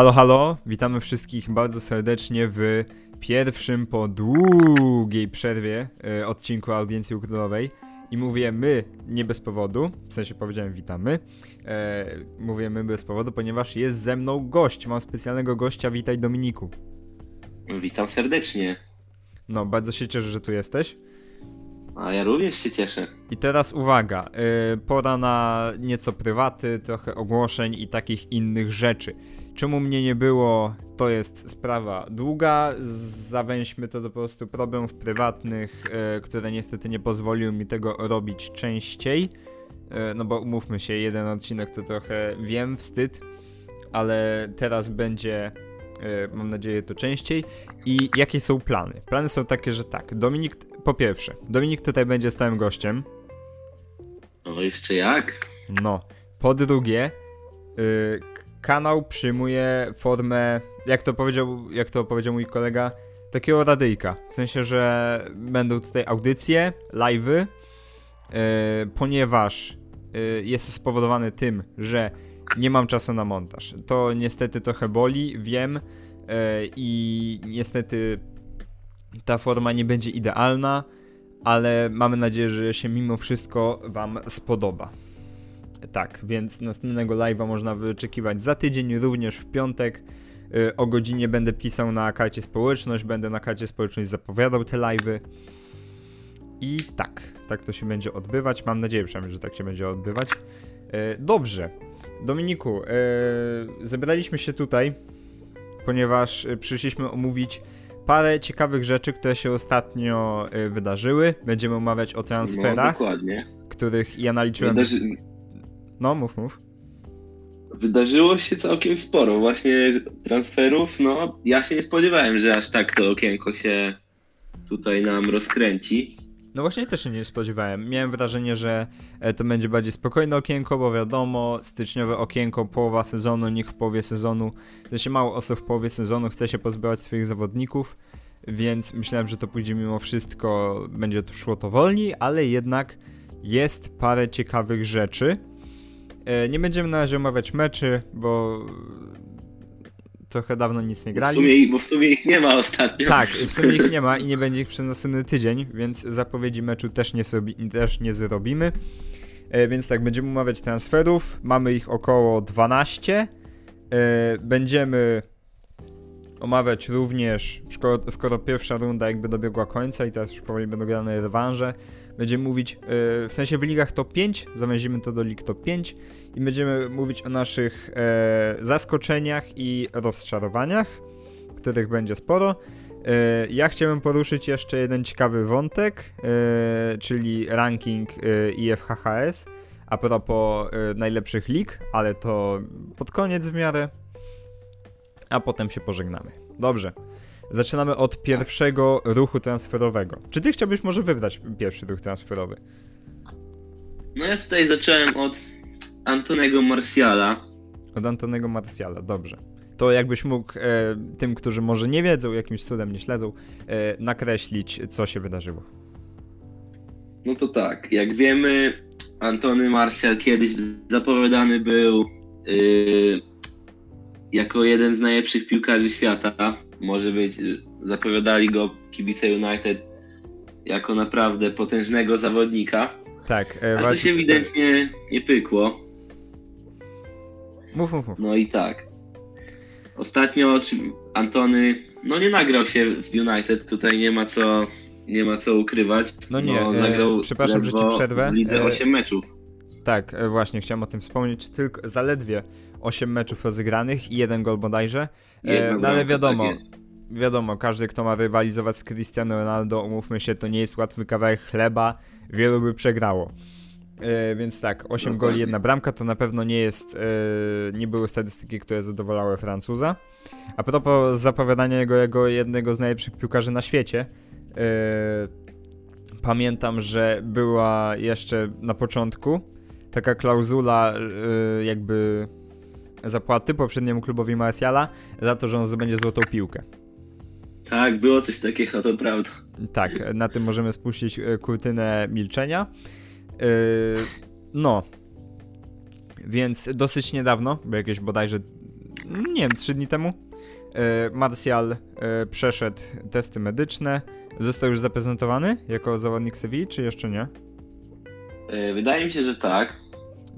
Halo, halo, witamy wszystkich bardzo serdecznie w pierwszym po długiej przerwie e, odcinku Audiencji Ukrólowej. I mówię my nie bez powodu, w sensie powiedziałem witamy. E, mówię my bez powodu, ponieważ jest ze mną gość. Mam specjalnego gościa, witaj Dominiku. Witam serdecznie. No, bardzo się cieszę, że tu jesteś. A ja również się cieszę. I teraz uwaga, e, pora na nieco prywaty, trochę ogłoszeń i takich innych rzeczy. Czemu mnie nie było, to jest sprawa długa. Zawęźmy to do po prostu problemów prywatnych, e, które niestety nie pozwoliły mi tego robić częściej. E, no bo umówmy się, jeden odcinek to trochę wiem, wstyd, ale teraz będzie, e, mam nadzieję, to częściej. I jakie są plany? Plany są takie, że tak, Dominik, po pierwsze, Dominik tutaj będzie stałym gościem. O, jeszcze jak? No. Po drugie, y, kanał przyjmuje formę, jak to powiedział, jak to powiedział mój kolega, takiego radyjka. W sensie, że będą tutaj audycje, live'y, yy, ponieważ yy, jest to spowodowane tym, że nie mam czasu na montaż. To niestety trochę boli, wiem yy, i niestety ta forma nie będzie idealna, ale mamy nadzieję, że się mimo wszystko Wam spodoba. Tak, więc następnego live'a można wyczekiwać za tydzień, również w piątek. Y, o godzinie będę pisał na karcie społeczność, będę na karcie społeczność zapowiadał te live'y. I tak, tak to się będzie odbywać. Mam nadzieję przynajmniej, że tak się będzie odbywać. Y, dobrze. Dominiku, y, zebraliśmy się tutaj, ponieważ przyszliśmy omówić parę ciekawych rzeczy, które się ostatnio wydarzyły. Będziemy omawiać o transferach, no, których ja naliczyłem. Wydarzy no, mów, mów. Wydarzyło się całkiem sporo właśnie transferów. No, ja się nie spodziewałem, że aż tak to okienko się tutaj nam rozkręci. No właśnie też się nie spodziewałem. Miałem wrażenie, że e, to będzie bardziej spokojne okienko, bo wiadomo, styczniowe okienko, połowa sezonu, niech w połowie sezonu, się mało osób w połowie sezonu chce się pozbywać swoich zawodników, więc myślałem, że to pójdzie mimo wszystko, będzie to szło to wolniej, ale jednak jest parę ciekawych rzeczy. E, nie będziemy na razie omawiać meczy, bo trochę dawno nic nie grali. W sumie, bo w sumie ich nie ma ostatnio. Tak, w sumie ich nie ma i nie będzie ich przez następny tydzień, więc zapowiedzi meczu też nie, zrobi, też nie zrobimy. E, więc tak, będziemy omawiać transferów. Mamy ich około 12. E, będziemy omawiać również, skoro, skoro, pierwsza runda jakby dobiegła końca i teraz już powoli będą grane rewanże, będziemy mówić, yy, w sensie w ligach top 5, zawęzimy to do lig top 5 i będziemy mówić o naszych e, zaskoczeniach i rozczarowaniach, których będzie sporo. E, ja chciałem poruszyć jeszcze jeden ciekawy wątek, e, czyli ranking e, IFHHS a propos e, najlepszych lig, ale to pod koniec w miarę a potem się pożegnamy. Dobrze. Zaczynamy od pierwszego ruchu transferowego. Czy ty chciałbyś może wybrać pierwszy ruch transferowy? No ja tutaj zacząłem od Antonego Marciala. Od Antonego Marciala, dobrze. To jakbyś mógł e, tym, którzy może nie wiedzą, jakimś cudem nie śledzą, e, nakreślić, co się wydarzyło. No to tak, jak wiemy, Antony Marcial kiedyś zapowiadany był yy, jako jeden z najlepszych piłkarzy świata. Może być, zapowiadali go kibice United jako naprawdę potężnego zawodnika. Tak. E, A to się ewidentnie nie pykło. Mów, mów, mów. No i tak. Ostatnio Antony no nie nagrał się w United, tutaj nie ma co nie ma co ukrywać. No nie, no, nagrał e, przepraszam, że ci przerwę. W lidze 8 e, meczów. Tak, e, właśnie, chciałem o tym wspomnieć. Tylko zaledwie 8 meczów rozegranych i jeden gol bodajże. E, no ale wiadomo, tak wiadomo, każdy, kto ma rywalizować z Cristiano Ronaldo, umówmy się, to nie jest łatwy kawałek chleba, wielu by przegrało. E, więc tak, 8 goli, jedna bramka to na pewno nie jest, e, nie były statystyki, które zadowalały Francuza. A propos zapowiadania jego, jego jednego z najlepszych piłkarzy na świecie, e, pamiętam, że była jeszcze na początku taka klauzula e, jakby zapłaty poprzedniemu klubowi Marciala za to, że on zdobędzie złotą piłkę. Tak, było coś takiego, to prawda. Tak, na tym możemy spuścić e, kurtynę milczenia. Yy, no. Więc dosyć niedawno, bo jakieś bodajże nie wiem, trzy dni temu. E, Martial e, przeszedł testy medyczne. Został już zaprezentowany jako zawodnik Sewilli, czy jeszcze nie? E, Wydaje mi się, że tak.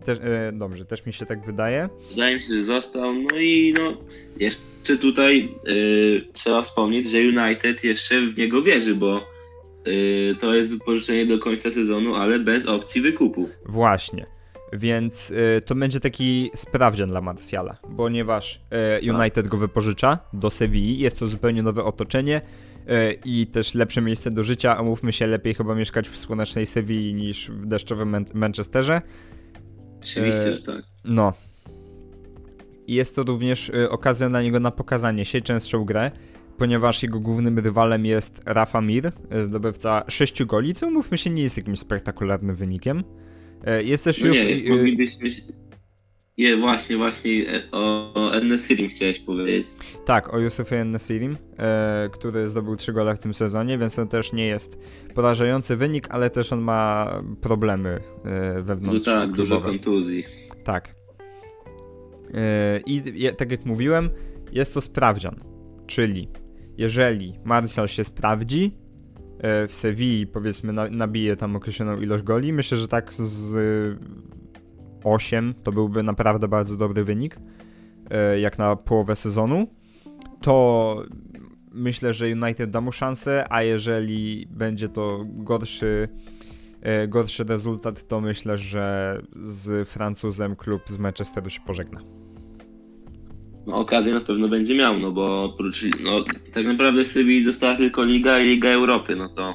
Też, e, dobrze, też mi się tak wydaje. Wydaje mi się, że został. No i no, jeszcze tutaj y, trzeba wspomnieć, że United jeszcze w niego wierzy, bo y, to jest wypożyczenie do końca sezonu, ale bez opcji wykupu. Właśnie. Więc y, to będzie taki sprawdzian dla Martiala, ponieważ United go wypożycza do Sewilli, jest to zupełnie nowe otoczenie i też lepsze miejsce do życia, a mówmy się, lepiej chyba mieszkać w słonecznej Sewilli niż w deszczowym Man- Manchesterze. Oczywiście, E, że tak. No. I jest to również y, okazja dla niego na pokazanie się, częstszą grę, ponieważ jego głównym rywalem jest Rafa Mir, y, zdobywca 6 goli, co mówmy się nie jest jakimś spektakularnym wynikiem. Y, Jest też No już... nie, jest, moglibyśmy... Nie, właśnie, właśnie e, o, o Ennesirim chciałeś powiedzieć. Tak, o Yusufie Nesirim, e, który zdobył 3 gole w tym sezonie, więc to też nie jest porażający wynik, ale też on ma problemy e, No wewnątrz tak, dużo kontuzji. Tak. E, I tak jak mówiłem, jest to sprawdzian. Czyli jeżeli Martial się sprawdzi, e, w Sewilli powiedzmy na, nabije tam określoną ilość goli, myślę, że tak z 8 to byłby naprawdę bardzo dobry wynik, e, jak na połowę sezonu, to myślę, że United da mu szansę, a jeżeli będzie to gorszy e, gorszy rezultat, to myślę, że z Francuzem klub z Manchesteru się pożegna. No, okazję na pewno będzie miał, no bo oprócz, no, tak naprawdę Sybii została tylko Liga i Liga Europy, no to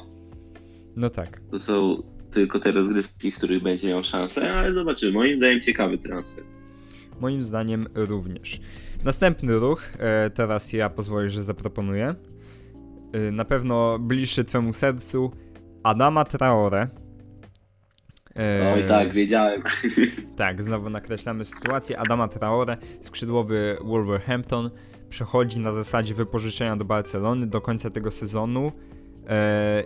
No tak. to są tylko te rozgrywki, w których będzie miał szansę, ale zobaczymy. Moim zdaniem ciekawy transfer. Moim zdaniem również. Następny ruch, e, teraz ja pozwolę, że zaproponuję. E, na pewno bliższy twemu sercu Adama Traore. E, Oj tak, wiedziałem. Tak, znowu nakreślamy sytuację. Adama Traore, skrzydłowy Wolverhampton, przechodzi na zasadzie wypożyczenia do Barcelony do końca tego sezonu.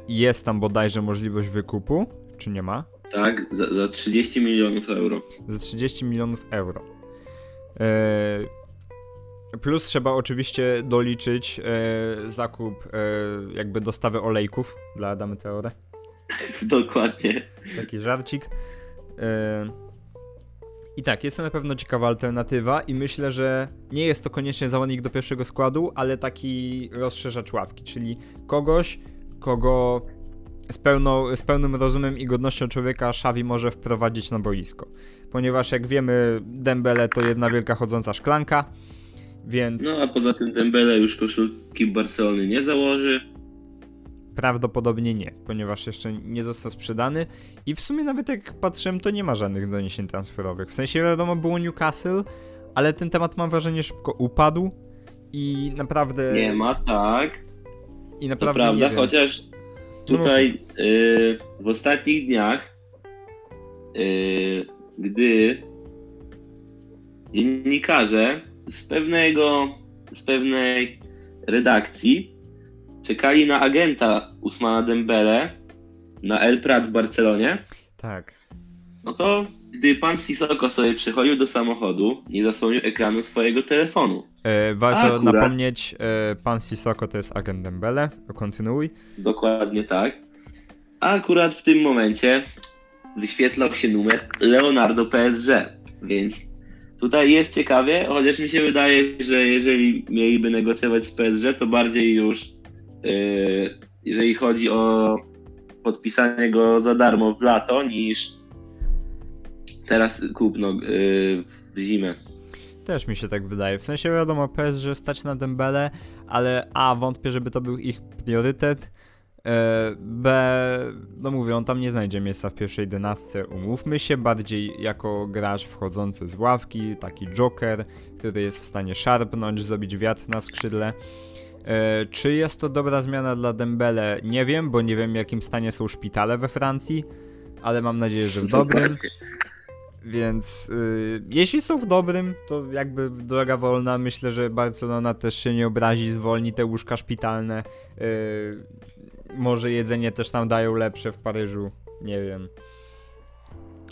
Jest tam bodajże możliwość wykupu, czy nie ma? Tak, za, za 30 milionów euro. Za 30 milionów euro. E, Plus trzeba oczywiście doliczyć e, zakup e, jakby dostawy olejków dla Adamy Traore. Dokładnie. Taki żarcik. E, I tak, jest to na pewno ciekawa alternatywa i myślę, że nie jest to koniecznie zawodnik do pierwszego składu, ale taki rozszerzacz ławki, czyli kogoś, kogo z, pełną, z pełnym rozumem i godnością człowieka Xavi może wprowadzić na boisko. Ponieważ jak wiemy, Dembele to jedna wielka chodząca szklanka, więc No a poza tym Dembele już koszulki Barcelony nie założy. Prawdopodobnie nie, ponieważ jeszcze nie został sprzedany i w sumie nawet jak patrzyłem, to nie ma żadnych doniesień transferowych. W sensie wiadomo było Newcastle, ale ten temat mam wrażenie szybko upadł i naprawdę... Nie ma, tak. I To naprawdę prawda, nie wiem. chociaż tutaj y, w ostatnich dniach, y, gdy dziennikarze z pewnego, z pewnej redakcji czekali na agenta Usmana Dembele na El Prat w Barcelonie, Tak. no to gdy pan Sissoko sobie przychodził do samochodu, nie zasłonił ekranu swojego telefonu. E, warto Akurat. napomnieć, e, pan Sissoko to jest agent Dembele, kontynuuj. Dokładnie tak. A akurat w tym momencie wyświetlał się numer Leonardo PSG, więc tutaj jest ciekawie, chociaż mi się wydaje, że jeżeli mieliby negocjować z PSG, to bardziej już yy, jeżeli chodzi o podpisanie go za darmo w lato niż teraz kupno yy, w zimę. Też mi się tak wydaje. W sensie wiadomo, PSG stać na Dembele, ale A, wątpię, żeby to był ich priorytet. e, B, no mówię, on tam nie znajdzie miejsca w pierwszej dynastce, umówmy się, bardziej jako gracz wchodzący z ławki, taki joker, który jest w stanie szarpnąć, zrobić wiatr na skrzydle. E, Czy jest to dobra zmiana dla Dembele? Nie wiem, bo nie wiem w jakim stanie są szpitale we Francji, ale mam nadzieję, że w dobrym. Więc y, jeśli są w dobrym, to jakby droga wolna. Myślę, że Barcelona też się nie obrazi, zwolni te łóżka szpitalne. Y, może jedzenie też tam dają lepsze w Paryżu. Nie wiem.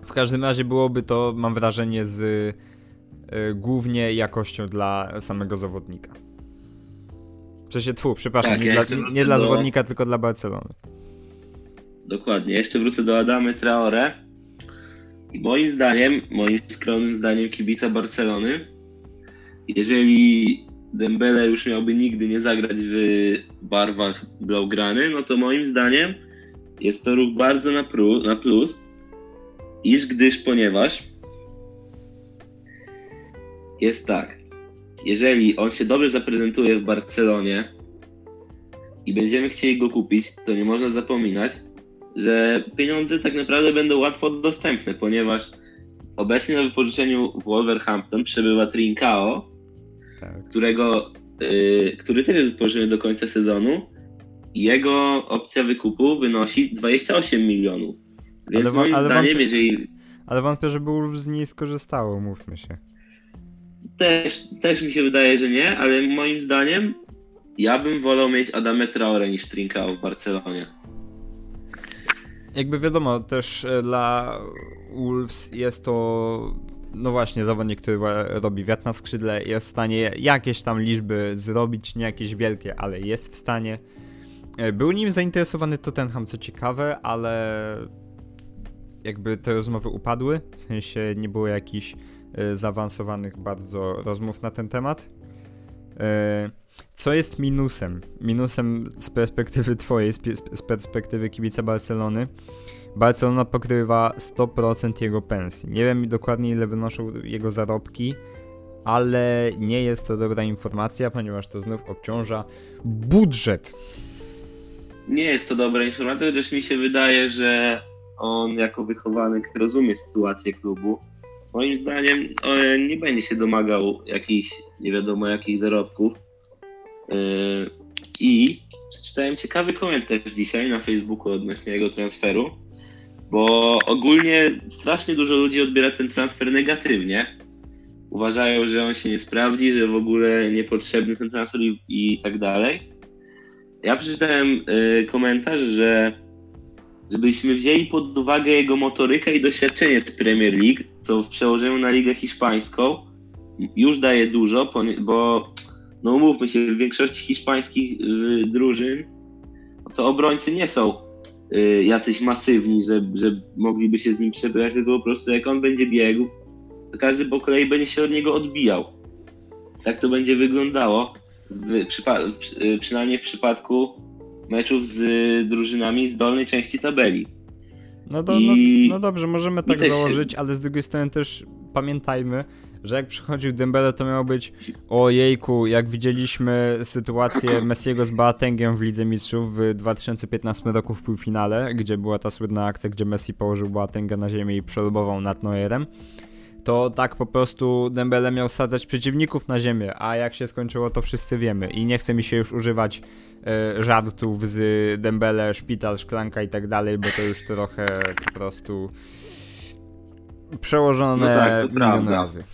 W każdym razie byłoby to, mam wrażenie, z y, głównie jakością dla samego zawodnika. W sensie, tfu, przepraszam, Tak, nie, ja dla, nie, nie dla do- zawodnika, tylko dla Barcelony. Dokładnie. Jeszcze wrócę do Adamy Traore. Moim zdaniem, moim skromnym zdaniem kibica Barcelony, jeżeli Dembele już miałby nigdy nie zagrać w barwach blaugrany, no to moim zdaniem jest to ruch bardzo na, pru, na plus, iż gdyż ponieważ jest tak, jeżeli on się dobrze zaprezentuje w Barcelonie i będziemy chcieli go kupić, to nie można zapominać, że pieniądze tak naprawdę będą łatwo dostępne, ponieważ obecnie na wypożyczeniu w Wolverhampton przebywa Trincao, Tak. którego, y, który też jest wypożyczony do końca sezonu i jego opcja wykupu wynosi 28 milionów. Więc Ale moim ale zdaniem, wątpię- jeżeli Ale wątpię, żeby Wolves z niej skorzystało, mówmy się. też, też mi się wydaje, że nie, ale moim zdaniem ja bym wolał mieć Adamę Traore niż Trincao w Barcelonie. Jakby wiadomo, też e, dla Wolves jest to, no właśnie, zawodnik, który robi wiatr na skrzydle, jest w stanie jakieś tam liczby zrobić, nie jakieś wielkie, ale jest w stanie. E, Był nim zainteresowany Tottenham, co ciekawe, ale jakby te rozmowy upadły, w sensie nie było jakichś e, zaawansowanych bardzo rozmów na ten temat. E, Co jest minusem? Minusem z perspektywy twojej, z perspektywy kibica Barcelony. Barcelona pokrywa 100% jego pensji. Nie wiem dokładnie ile wynoszą jego zarobki, ale nie jest to dobra informacja, ponieważ to znów obciąża budżet. Nie jest to dobra informacja, chociaż mi się wydaje, że on jako wychowanek rozumie sytuację klubu. Moim zdaniem on nie będzie się domagał jakichś nie wiadomo jakich zarobków. Yy, I przeczytałem ciekawy komentarz dzisiaj na Facebooku odnośnie jego transferu, bo ogólnie strasznie dużo ludzi odbiera ten transfer negatywnie. Uważają, że on się nie sprawdzi, że w ogóle niepotrzebny ten transfer i, i tak dalej. Ja przeczytałem y, komentarz, że żebyśmy wzięli pod uwagę jego motorykę i doświadczenie z Premier League, to w przełożeniu na ligę hiszpańską już daje dużo, bo no umówmy się, w większości hiszpańskich y, drużyn to obrońcy nie są y, jacyś masywni, że, że mogliby się z nim przebrać, tylko po prostu jak on będzie biegł, to każdy po kolei będzie się od niego odbijał. Tak to będzie wyglądało w przypa- y, przynajmniej w przypadku meczów z drużynami z dolnej części tabeli. No, do, I- no, no dobrze, możemy tak też się- założyć, ale z drugiej strony też pamiętajmy, że jak przychodził Dembele, to miało być o jejku, jak widzieliśmy sytuację Messiego z Boatengiem w Lidze Mistrzów w 2015 roku w półfinale, gdzie była ta słynna akcja, gdzie Messi położył Boatenga na ziemię i przelobował nad Neuerem. To tak po prostu Dembele miał sadzać przeciwników na ziemię, a jak się skończyło, to wszyscy wiemy. I nie chce mi się już używać e, żartów z Dembele, szpital, szklanka i tak dalej, bo to już trochę po prostu przełożone No tak, milion prawda. razy.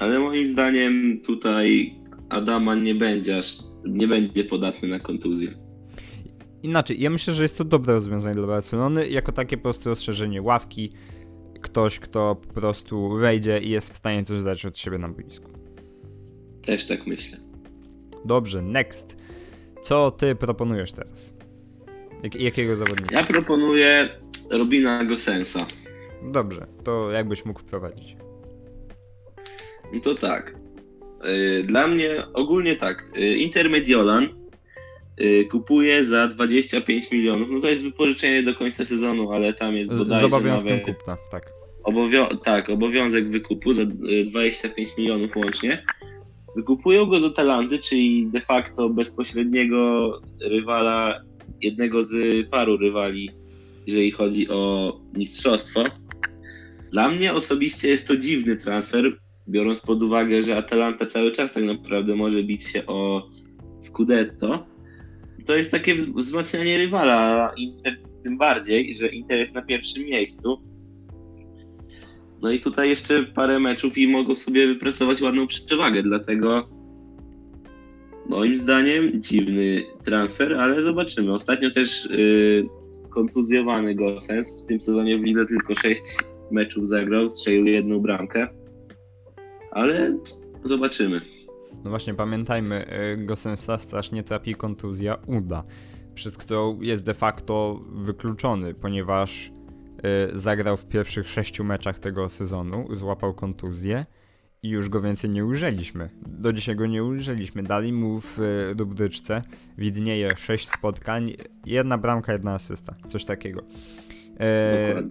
Ale moim zdaniem tutaj Adama nie będzie aż, nie będzie podatny na kontuzję. Inaczej, ja myślę, że jest to dobre rozwiązanie dla Barcelony, jako takie po prostu rozszerzenie ławki. Ktoś, kto po prostu wejdzie i jest w stanie coś dać od siebie na boisku. Też tak myślę. Dobrze, next. Co ty proponujesz teraz? Jak, jakiego zawodnika? Ja proponuję Robina Gosensa. Dobrze, to jakbyś mógł prowadzić. No to tak. Y, Dla mnie ogólnie tak. y, Inter Mediolan y, kupuje za 25 milionów. No to jest wypożyczenie do końca sezonu, ale tam jest bodajże z obowiązkiem nawet kupna, tak. obowio- tak, obowiązek wykupu za y, 25 milionów łącznie. Wykupują go z Atalanty, czyli de facto bezpośredniego rywala, jednego z paru rywali, jeżeli chodzi o mistrzostwo. Dla mnie osobiście jest to dziwny transfer, biorąc pod uwagę, że Atalanta cały czas tak naprawdę może bić się o Scudetto. To jest takie wz- wzmacnianie rywala, Inter tym bardziej, że Inter jest na pierwszym miejscu. No i tutaj jeszcze parę meczów i mogą sobie wypracować ładną przewagę, dlatego moim zdaniem dziwny transfer, ale zobaczymy. Ostatnio też yy, kontuzjowany Gosens w tym sezonie w lidze tylko 6 meczów zagrał, strzelił jedną bramkę. Ale zobaczymy. No właśnie, pamiętajmy, y, Gosensa strasznie trapi kontuzja uda, przez którą jest de facto wykluczony, ponieważ y, zagrał w pierwszych sześciu meczach tego sezonu, złapał kontuzję i już go więcej nie ujrzeliśmy. Do dzisiaj go nie ujrzeliśmy. Dali mu w y, rubryczce widnieje sześć spotkań, jedna bramka, jedna asysta, coś takiego. E,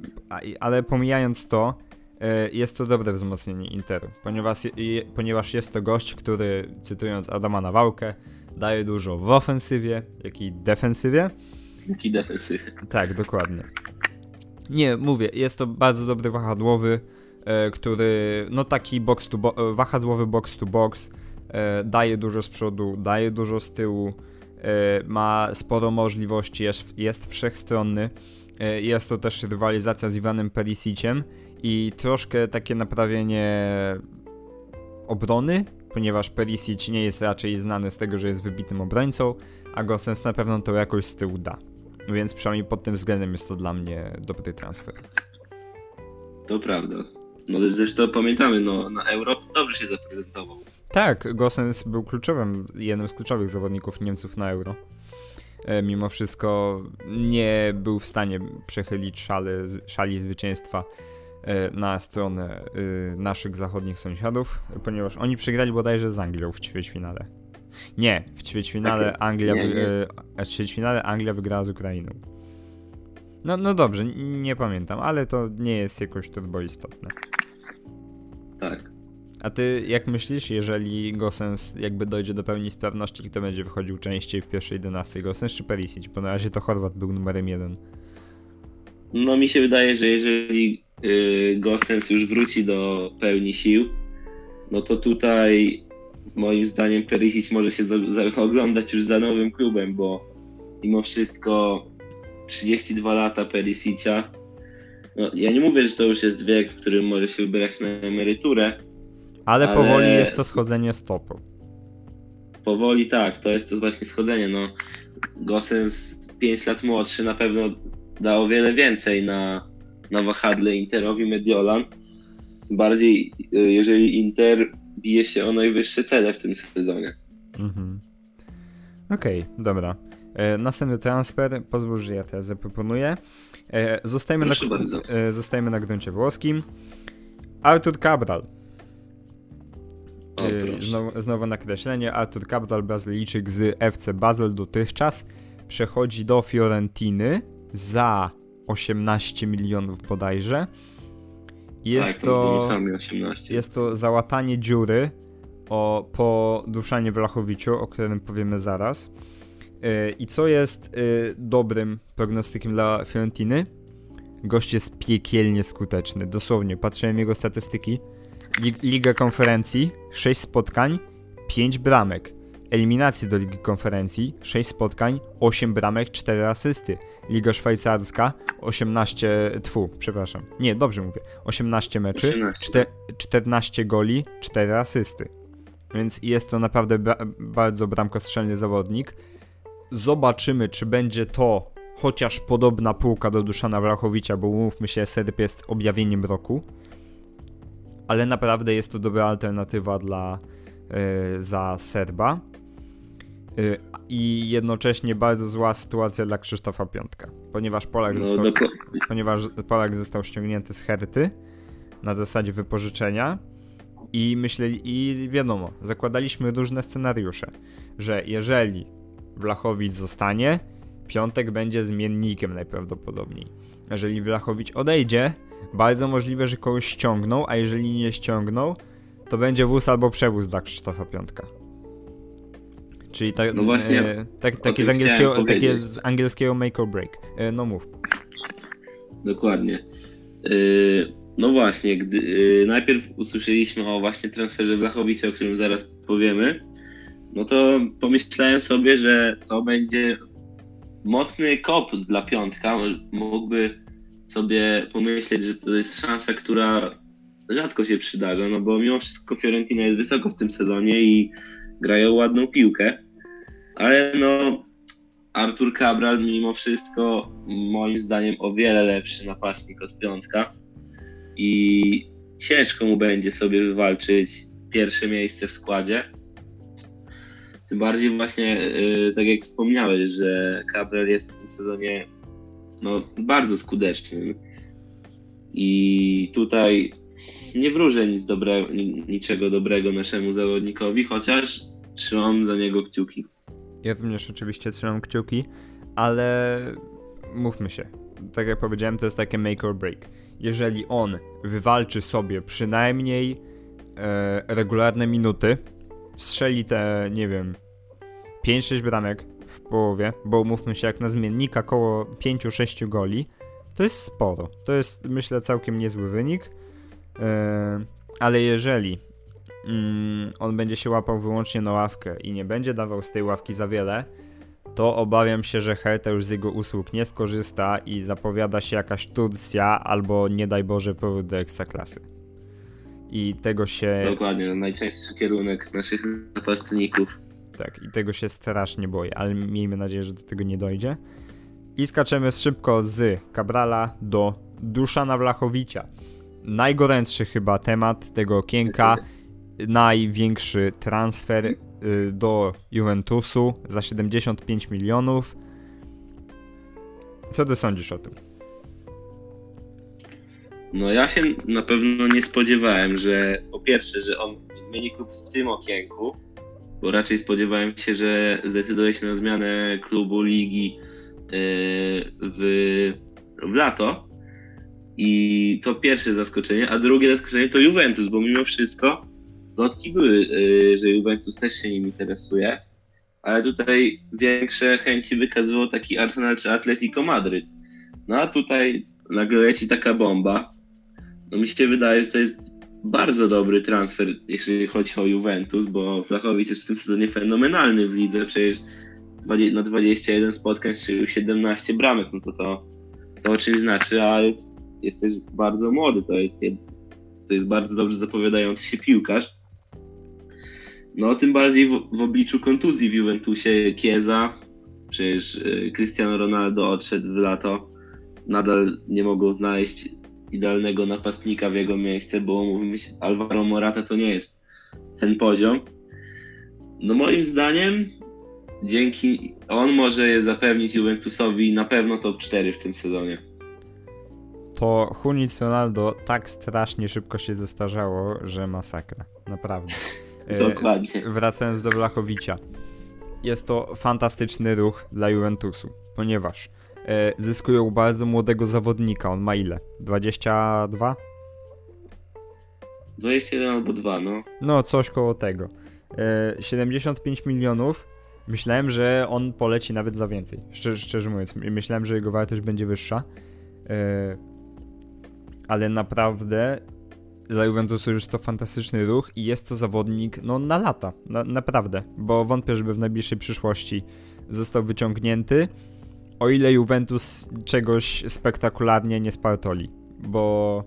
ale pomijając to, jest to dobre wzmocnienie Interu, ponieważ, ponieważ jest to gość, który, cytując Adama Nawałkę, daje dużo w ofensywie, jak i defensywie. Jaki defensyw. Tak, dokładnie. Nie, mówię, jest to bardzo dobry wahadłowy, e, który, no taki box to bo- e, wahadłowy box to box, e, daje dużo z przodu, daje dużo z tyłu, e, ma sporo możliwości, jest, jest wszechstronny. E, Jest to też rywalizacja z Iwanem Perisiciem i troszkę takie naprawienie obrony, ponieważ Perisic nie jest raczej znany z tego, że jest wybitnym obrońcą, a Gosens na pewno to jakoś z tyłu da. Więc przynajmniej pod tym względem jest to dla mnie dobry transfer. To prawda. No zresztą pamiętamy, no na Euro dobrze się zaprezentował. Tak, Gosens był kluczowym, jednym z kluczowych zawodników Niemców na Euro. E, Mimo wszystko nie był w stanie przechylić szale, szali zwycięstwa na stronę e, naszych zachodnich sąsiadów, ponieważ oni przegrali bodajże z Anglią w ćwierćfinale. Nie, w ćwierćfinale Tak. Anglia, Nie, nie. e, w ćwierćfinale Anglia wygrała z Ukrainą. No, no dobrze, nie pamiętam, ale to nie jest jakoś turbo istotne. Tak. A ty jak myślisz, jeżeli Gosens jakby dojdzie do pełni sprawności, kto będzie wychodził częściej w pierwszej 11? Gosens czy Perisic? Bo na razie to Chorwat był numerem jeden. No mi się wydaje, że jeżeli y, Gosens już wróci do pełni sił, no to tutaj moim zdaniem Perisic może się za, za, oglądać już za nowym klubem, bo mimo wszystko 32 lata Perisicia. No, ja nie mówię, że to już jest wiek, w którym może się wybierać na emeryturę. Ale, Ale- powoli jest to schodzenie stopą. Powoli tak, to jest to właśnie schodzenie. No, Gosens 5 lat młodszy na pewno da o wiele więcej na, na wahadle Interowi Mediolan. Tym bardziej, y, jeżeli Inter bije się o najwyższe cele w tym sezonie. Mhm. Okej, dobra. E, następny transfer, pozwól, że ja teraz zaproponuję. E, zostajemy, na, bardzo. e, zostajemy na gruncie włoskim. Artur Cabral. O, znowu, znowu nakreślenie. Artur Cabral, Brazylijczyk z FC Basel dotychczas przechodzi do Fiorentiny za 18 milionów bodajże. Jest tak, to... sami 18. Jest to załatanie dziury o, po Duszanie Wlachowiciu, o którym powiemy zaraz. Yy, I co jest yy, dobrym prognostykiem dla Fiorentiny? Gość jest piekielnie skuteczny. Dosłownie, patrzyłem jego statystyki. Lig Liga Konferencji, 6 spotkań, 5 bramek. Eliminacji do Ligi Konferencji, 6 spotkań, 8 bramek, 4 asysty. Liga Szwajcarska, 18, tfu, przepraszam. Nie, dobrze mówię. 18 meczy, 18. czte, 14 goli, 4 asysty. Więc jest to naprawdę bra bardzo bramkostrzelny zawodnik. Zobaczymy, czy będzie to chociaż podobna półka do Duszana Wlachowicza, bo umówmy się, Serb jest objawieniem roku. Ale naprawdę jest to dobra alternatywa dla y, za Serba. Y, I jednocześnie bardzo zła sytuacja dla Krzysztofa Piątka, ponieważ Polak No, został ponieważ Polak został ściągnięty z Herty na zasadzie wypożyczenia i myśleli, i wiadomo, zakładaliśmy różne scenariusze, że jeżeli Wlachowicz zostanie, Piątek będzie zmiennikiem najprawdopodobniej. Jeżeli Wlachowicz odejdzie, bardzo możliwe, że kogoś ściągną, a jeżeli nie ściągną, to będzie wóz albo przewóz dla Krzysztofa Piątka. Czyli tak, No właśnie, e, tak, takie, z angielskiego, takie z angielskiego make or break. E, no mów. Dokładnie. Yy, No właśnie, gdy yy, najpierw usłyszeliśmy o właśnie transferze Blachowicza, o którym zaraz powiemy, no to pomyślałem sobie, że to będzie mocny kop dla piątka. Mógłby sobie pomyśleć, że to jest szansa, która rzadko się przydarza, no bo mimo wszystko Fiorentina jest wysoko w tym sezonie i grają ładną piłkę. Ale no, Artur Cabral mimo wszystko moim zdaniem o wiele lepszy napastnik od piątka i ciężko mu będzie sobie wywalczyć pierwsze miejsce w składzie. Tym bardziej właśnie, y, tak jak wspomniałeś, że Cabral jest w tym sezonie no, bardzo skuteczny. I tutaj nie wróżę nic dobre, niczego dobrego naszemu zawodnikowi, chociaż trzymam za niego kciuki. Ja również oczywiście trzymam kciuki, ale mówmy się, tak jak powiedziałem, to jest takie make or break. Jeżeli on wywalczy sobie przynajmniej e, regularne minuty, strzeli te, nie wiem, 5-6 bramek w połowie, bo umówmy się, jak na zmiennika około 5-6 goli, to jest sporo. To jest, myślę, całkiem niezły wynik. E, ale jeżeli mm, on będzie się łapał wyłącznie na ławkę i nie będzie dawał z tej ławki za wiele, to obawiam się, że Hertha już z jego usług nie skorzysta i zapowiada się jakaś Turcja albo nie daj Boże powrót do Ekstraklasy. I tego się... Dokładnie, najczęstszy kierunek naszych napastników. Tak, i tego się strasznie boję, ale miejmy nadzieję, że do tego nie dojdzie. I skaczemy szybko z Cabrala do Duszana Wlachowicza. Najgorętszy chyba temat tego okienka, największy transfer y, do Juventusu za 75 milionów. Co ty sądzisz o tym? No ja się na pewno nie spodziewałem, że po pierwsze, że on zmieni klub w tym okienku, bo raczej spodziewałem się, że zdecyduje się na zmianę klubu ligi yy, w, w lato. I to pierwsze zaskoczenie, a drugie zaskoczenie to Juventus, bo mimo wszystko plotki były, yy, że Juventus też się nim interesuje, ale tutaj większe chęci wykazywał taki Arsenal czy Atletico Madryt. No a tutaj nagle leci taka bomba. No mi się wydaje, że to jest bardzo dobry transfer, jeśli chodzi o Juventus, bo Flachowicz jest w tym sezonie fenomenalny w lidze, przecież na 21 spotkań strzelił 17 bramek, no to to, to o czymś znaczy, a jest też bardzo młody, to jest, to jest bardzo dobrze zapowiadający się piłkarz. No tym bardziej w, w obliczu kontuzji w Juventusie Kieza, przecież y, Cristiano Ronaldo odszedł w lato, nadal nie mogą znaleźć idealnego napastnika w jego miejsce, bo mówimy się, Alvaro Morata to nie jest ten poziom. No moim zdaniem dzięki on może zapewnić Juventusowi na pewno top 4 w tym sezonie. To Hunic Ronaldo tak strasznie szybko się zestarzało, że masakra. Naprawdę. E, Dokładnie. Wracając do Wlachowicza. Jest to fantastyczny ruch dla Juventusu, ponieważ e, zyskują bardzo młodego zawodnika. On ma ile? 22? 21 albo 2, no. No, coś koło tego. E, 75 milionów. Myślałem, że on poleci nawet za więcej. Szczerze, szczerze mówiąc, myślałem, że jego wartość będzie wyższa. E, ale naprawdę dla Juventusu już to fantastyczny ruch i jest to zawodnik no na lata, na, naprawdę, bo wątpię, żeby w najbliższej przyszłości został wyciągnięty, o ile Juventus czegoś spektakularnie nie spartoli, bo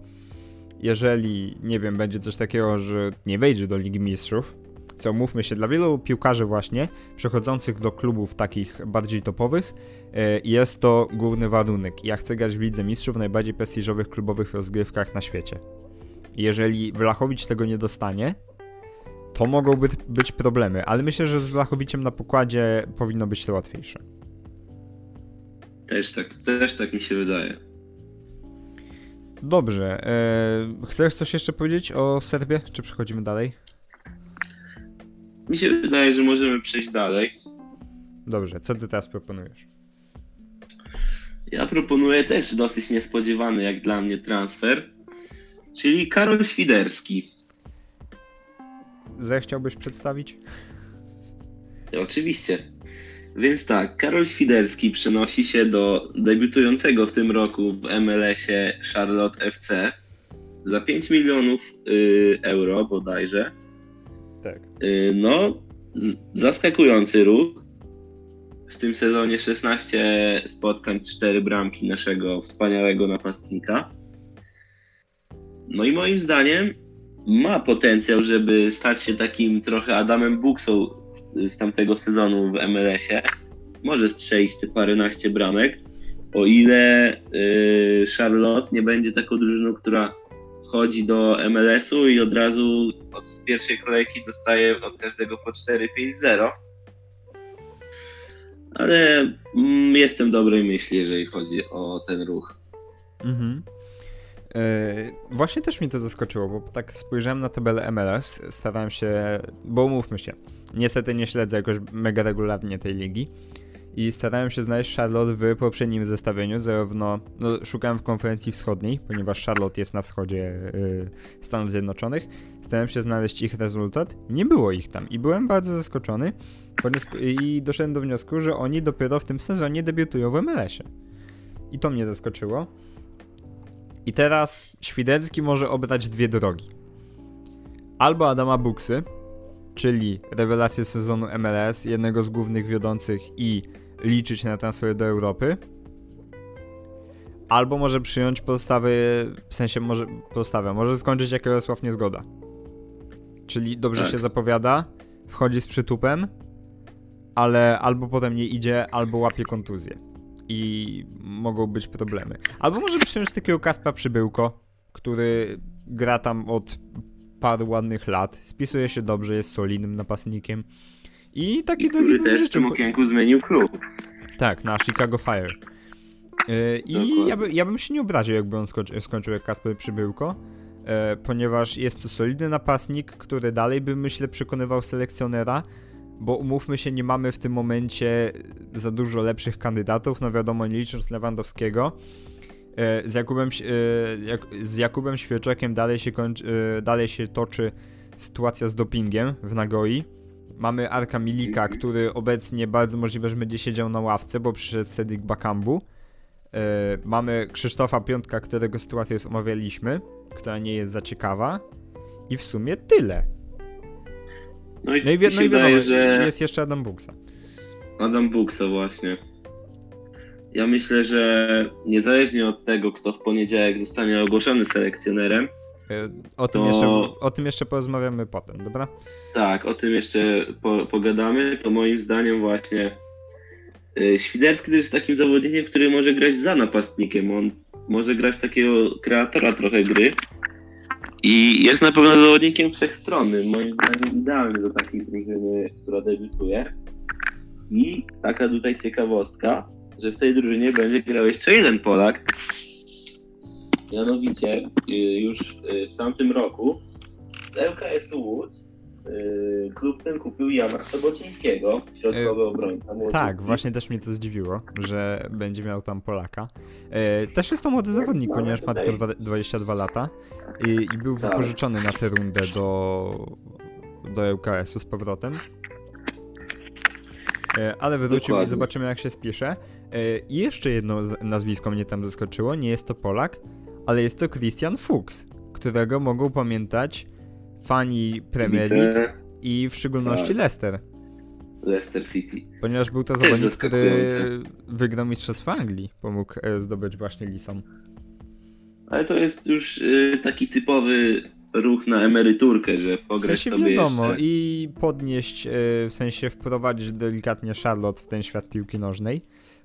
jeżeli, nie wiem, będzie coś takiego, że nie wejdzie do Ligi Mistrzów, co mówmy się, dla wielu piłkarzy właśnie, przechodzących do klubów takich bardziej topowych, e, jest to główny warunek. Ja chcę grać w Lidze Mistrzów w najbardziej prestiżowych klubowych rozgrywkach na świecie. Jeżeli Wlachowicz tego nie dostanie, to mogą być, być problemy, ale myślę, że z Wlachowiciem na pokładzie powinno być to łatwiejsze. Też tak, też tak mi się wydaje. Dobrze. E, chcesz coś jeszcze powiedzieć o Serbii, czy przechodzimy dalej? Mi się wydaje, że możemy przejść dalej. Dobrze, co ty teraz proponujesz? Ja proponuję też dosyć niespodziewany jak dla mnie transfer, czyli Karol Świderski. Zechciałbyś przedstawić? Oczywiście. Więc tak, Karol Świderski przenosi się do debiutującego w tym roku w MLS-ie Charlotte FC za 5 milionów y, euro bodajże. Tak. Y, no, zaskakujący ruch. W tym sezonie 16 spotkań, 4 bramki naszego wspaniałego napastnika. No i moim zdaniem ma potencjał, żeby stać się takim trochę Adamem Buksą z tamtego sezonu w MLS-ie. Może strzelić te paręnaście bramek, o ile yy, Charlotte nie będzie taką drużyną, która wchodzi do MLS-u i od razu od z pierwszej kolejki dostaje od każdego po 4-5-0. Ale mm, jestem dobrej myśli, jeżeli chodzi o ten ruch. Mhm. E, właśnie też mnie to zaskoczyło, bo tak spojrzałem na tabelę MLS, starałem się, bo umówmy się, niestety nie śledzę jakoś mega regularnie tej ligi i starałem się znaleźć Charlotte w poprzednim zestawieniu, zarówno no, szukałem w konferencji wschodniej, ponieważ Charlotte jest na wschodzie y, Stanów Zjednoczonych, starałem się znaleźć ich rezultat, nie było ich tam i byłem bardzo zaskoczony i doszedłem do wniosku, że oni dopiero w tym sezonie debiutują w MLS-ie. I to mnie zaskoczyło. I teraz Świdecki może obrać dwie drogi. Albo Adama Buksy, czyli rewelację sezonu MLS, jednego z głównych wiodących i liczyć na transfer do Europy. Albo może przyjąć postawy, w sensie może postawę, może skończyć jak Jarosław Niezgoda. Czyli dobrze tak. się zapowiada, wchodzi z przytupem, ale albo potem nie idzie, albo łapie kontuzję. I mogą być problemy. Albo może przyjąć takiego Kaspa Przybyłko, który gra tam od paru ładnych lat, spisuje się dobrze, jest solidnym napastnikiem i taki Który też w tym okienku zmienił klub. Tak, na Chicago Fire. Yy, I ja, by, ja, bym się nie obraził, jakby on skończy, skończył jak Kasper Przybyłko, yy, ponieważ jest to solidny napastnik, który dalej by, myślę, przekonywał selekcjonera, bo umówmy się, nie mamy w tym momencie za dużo lepszych kandydatów, no wiadomo, nie licząc Lewandowskiego. Yy, z Jakubem, yy, z Jakubem Świeczekiem dalej się, kończy, dalej się toczy sytuacja z dopingiem w Nagoi Mamy Arka Milika, który obecnie bardzo możliwe, że będzie siedział na ławce, bo przyszedł Cedric Bakambu. Mamy Krzysztofa Piątka, którego sytuację już omawialiśmy, która nie jest za ciekawa. I w sumie tyle. No i, no i, wi- no i wiadomo, że... jest jeszcze Adam Buksa. Adam Buksa właśnie. Ja myślę, że niezależnie od tego, kto w poniedziałek zostanie ogłoszony selekcjonerem, E, o tym, to... jeszcze, o tym jeszcze porozmawiamy potem, dobra? Tak, o tym jeszcze po, pogadamy. To moim zdaniem właśnie e, Świderski też jest takim zawodnikiem, który może grać za napastnikiem. On może grać takiego kreatora trochę gry. I jest na pewno zawodnikiem wszechstronnym. Moim zdaniem idealny do takiej drużyny, która debiutuje. I taka tutaj ciekawostka, że w tej drużynie będzie grał jeszcze jeden Polak, Mianowicie y, już y, w tamtym roku z LKS Łódź klub ten kupił Jana Sobocińskiego, środkowy obrońca. Tak, właśnie też mnie to zdziwiło, że będzie miał tam Polaka. Też jest to młody zawodnik, ponieważ ma tylko 22 lata i, i był tak. wypożyczony na tę rundę do, do LKS-u z powrotem. Ale wrócił Dokładnie. i zobaczymy jak się spisze. I jeszcze jedno nazwisko mnie tam zaskoczyło, nie jest to Polak, ale jest to Christian Fuchs, którego mogą pamiętać fani Premier League i w szczególności tak. Leicester. Leicester City. Ponieważ był to zawodnik, który wygrał Mistrzostwo Anglii, pomógł e, zdobyć właśnie Lisom. Ale to jest już y, taki typowy ruch na emeryturkę, że pograć w sensie sobie wiadomo, jeszcze. i podnieść, y, w sensie wprowadzić delikatnie Charlotte w ten świat piłki nożnej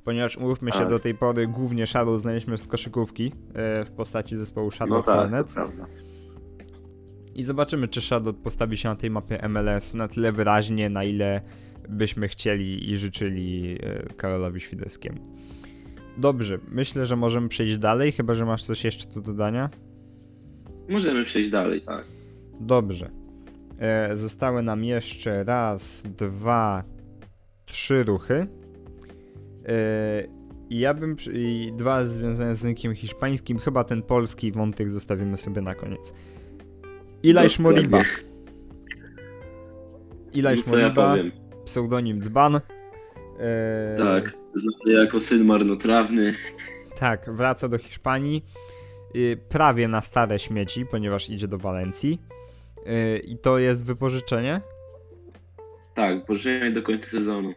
ponieważ umówmy się, tak. do tej pory głównie Shadow znaleźliśmy z koszykówki e, w postaci zespołu Shadow no tak, Hornets. I zobaczymy, czy Shadow postawi się na tej mapie MLS na tyle wyraźnie, na ile byśmy chcieli i życzyli e, Karolowi Śwideckiemu. Dobrze, myślę, że możemy przejść dalej, chyba że masz coś jeszcze do dodania. Możemy przejść dalej, tak. Dobrze. E, zostały nam jeszcze raz, dwa, trzy ruchy. I ja bym. I dwa związane z rynkiem hiszpańskim, chyba ten polski wątek zostawimy sobie na koniec. Ilaish Moriba. Ilaish Moriba, ja pseudonim Dzban. Yy, tak, znany jako syn marnotrawny. Tak, wraca do Hiszpanii. Yy, prawie na stare śmieci, ponieważ idzie do Walencji. I to jest wypożyczenie? Tak, wypożyczenie do końca sezonu.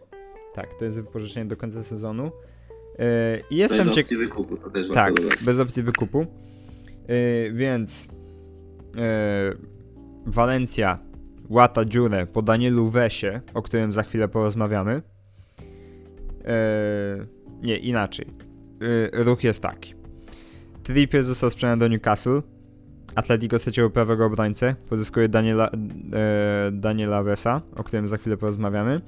Tak, to jest wypożyczenie do końca sezonu. Yy, jestem bez opcji wykupu, to też Tak, bez opcji wykupu. Więc Walencja łata dziurę po Danielu Wesie, o którym za chwilę porozmawiamy. Yy, nie, inaczej. Yy, ruch jest taki. Trippier został sprzedany do Newcastle. Atletico straciło prawego obrońcę, pozyskuje Daniela, e, Daniela Wesa, o którym za chwilę porozmawiamy.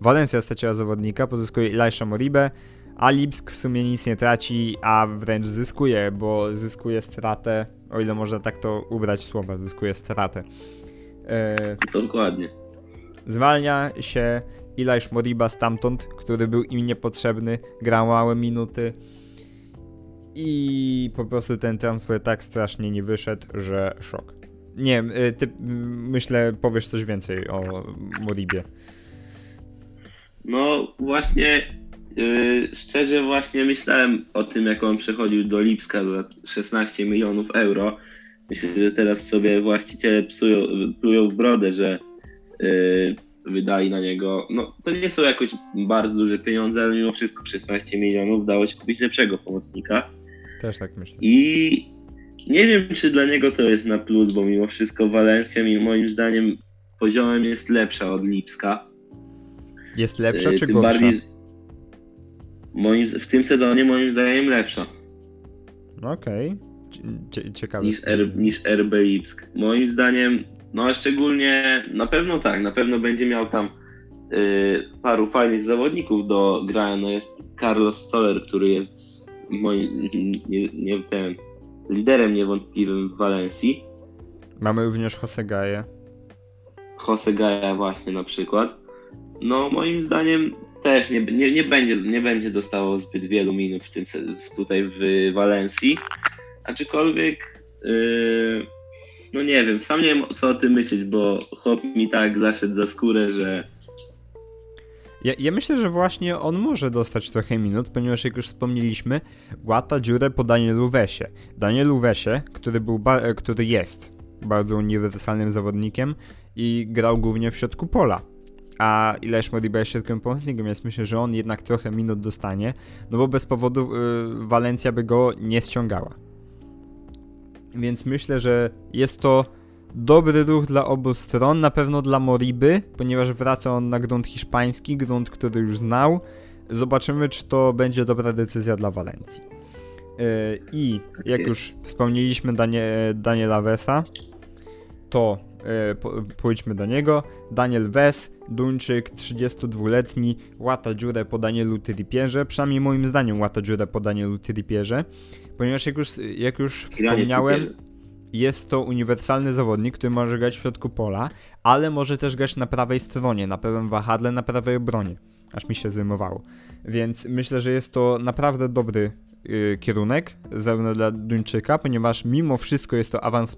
Valencia straciła zawodnika, pozyskuje Elisha Moribę, a Lipsk w sumie nic nie traci, a wręcz zyskuje, bo zyskuje stratę, o ile można tak to ubrać słowa, zyskuje stratę. E, Dokładnie. zwalnia się Elish Moriba stamtąd, który był im niepotrzebny, grał małe minuty i po prostu ten transfer tak strasznie nie wyszedł, że szok. Nie y, ty myślę powiesz coś więcej o Moribie. No właśnie, yy, szczerze właśnie myślałem o tym, jak on przechodził do Lipska za 16 milionów euro. Myślę, że teraz sobie właściciele psują, plują w brodę, że yy, wydali na niego. No to nie są jakoś bardzo duże pieniądze, ale mimo wszystko 16 milionów dało się kupić lepszego pomocnika. Też tak myślę. I nie wiem, czy dla niego to jest na plus, bo mimo wszystko Walencja moim zdaniem poziomem jest lepsza od Lipska. Jest lepsza Yy, czy tym gorsza? bardziej moim, w tym sezonie moim zdaniem lepsza No Okej. Cie- Ciekawe. niż, R, niż RB Lipsk. Moim zdaniem, no szczególnie, na pewno tak, na pewno będzie miał tam yy, paru fajnych zawodników do grania. No jest Carlos Soler, który jest moim, nie, nie ten, liderem niewątpliwym w Walencji. Mamy również Hosegaję. Jose Gaja właśnie na przykład. No moim zdaniem też nie, nie, nie, będzie, nie będzie dostało zbyt wielu minut w tym, tutaj w Walencji. Aczkolwiek yy, no nie wiem, sam nie wiem co o tym myśleć, bo chłop mi tak zaszedł za skórę, że Ja, ja myślę, że właśnie on może dostać trochę minut, ponieważ jak już wspomnieliśmy, łata dziurę po Danielu Wesie. Danielu Wesie, który, był e, który jest bardzo uniwersalnym zawodnikiem i grał głównie w środku pola. A Ilesz Moriba jest środkiem pomocnikiem, więc myślę, że on jednak trochę minut dostanie, no bo bez powodu y, Walencja by go nie ściągała. Więc myślę, że jest to dobry ruch dla obu stron, na pewno dla Moriby, ponieważ wraca on na grunt hiszpański, grunt, który już znał. Zobaczymy, czy to będzie dobra decyzja dla Walencji. Yy, I jak już wspomnieliśmy Danie, Daniela Wesa, to yy, pójdźmy do niego. Daniel Wes, Duńczyk, 32-letni, łata dziurę po Danielu Trippierze, przynajmniej moim zdaniem łata dziurę po Danielu Trippierze, ponieważ jak już, jak już wspomniałem, jest to uniwersalny zawodnik, który może grać w środku pola, ale może też grać na prawej stronie, na prawym wahadle, na prawej obronie. Aż mi się zrymowało. Więc myślę, że jest to naprawdę dobry kierunek, zarówno dla Duńczyka, ponieważ mimo wszystko jest to awans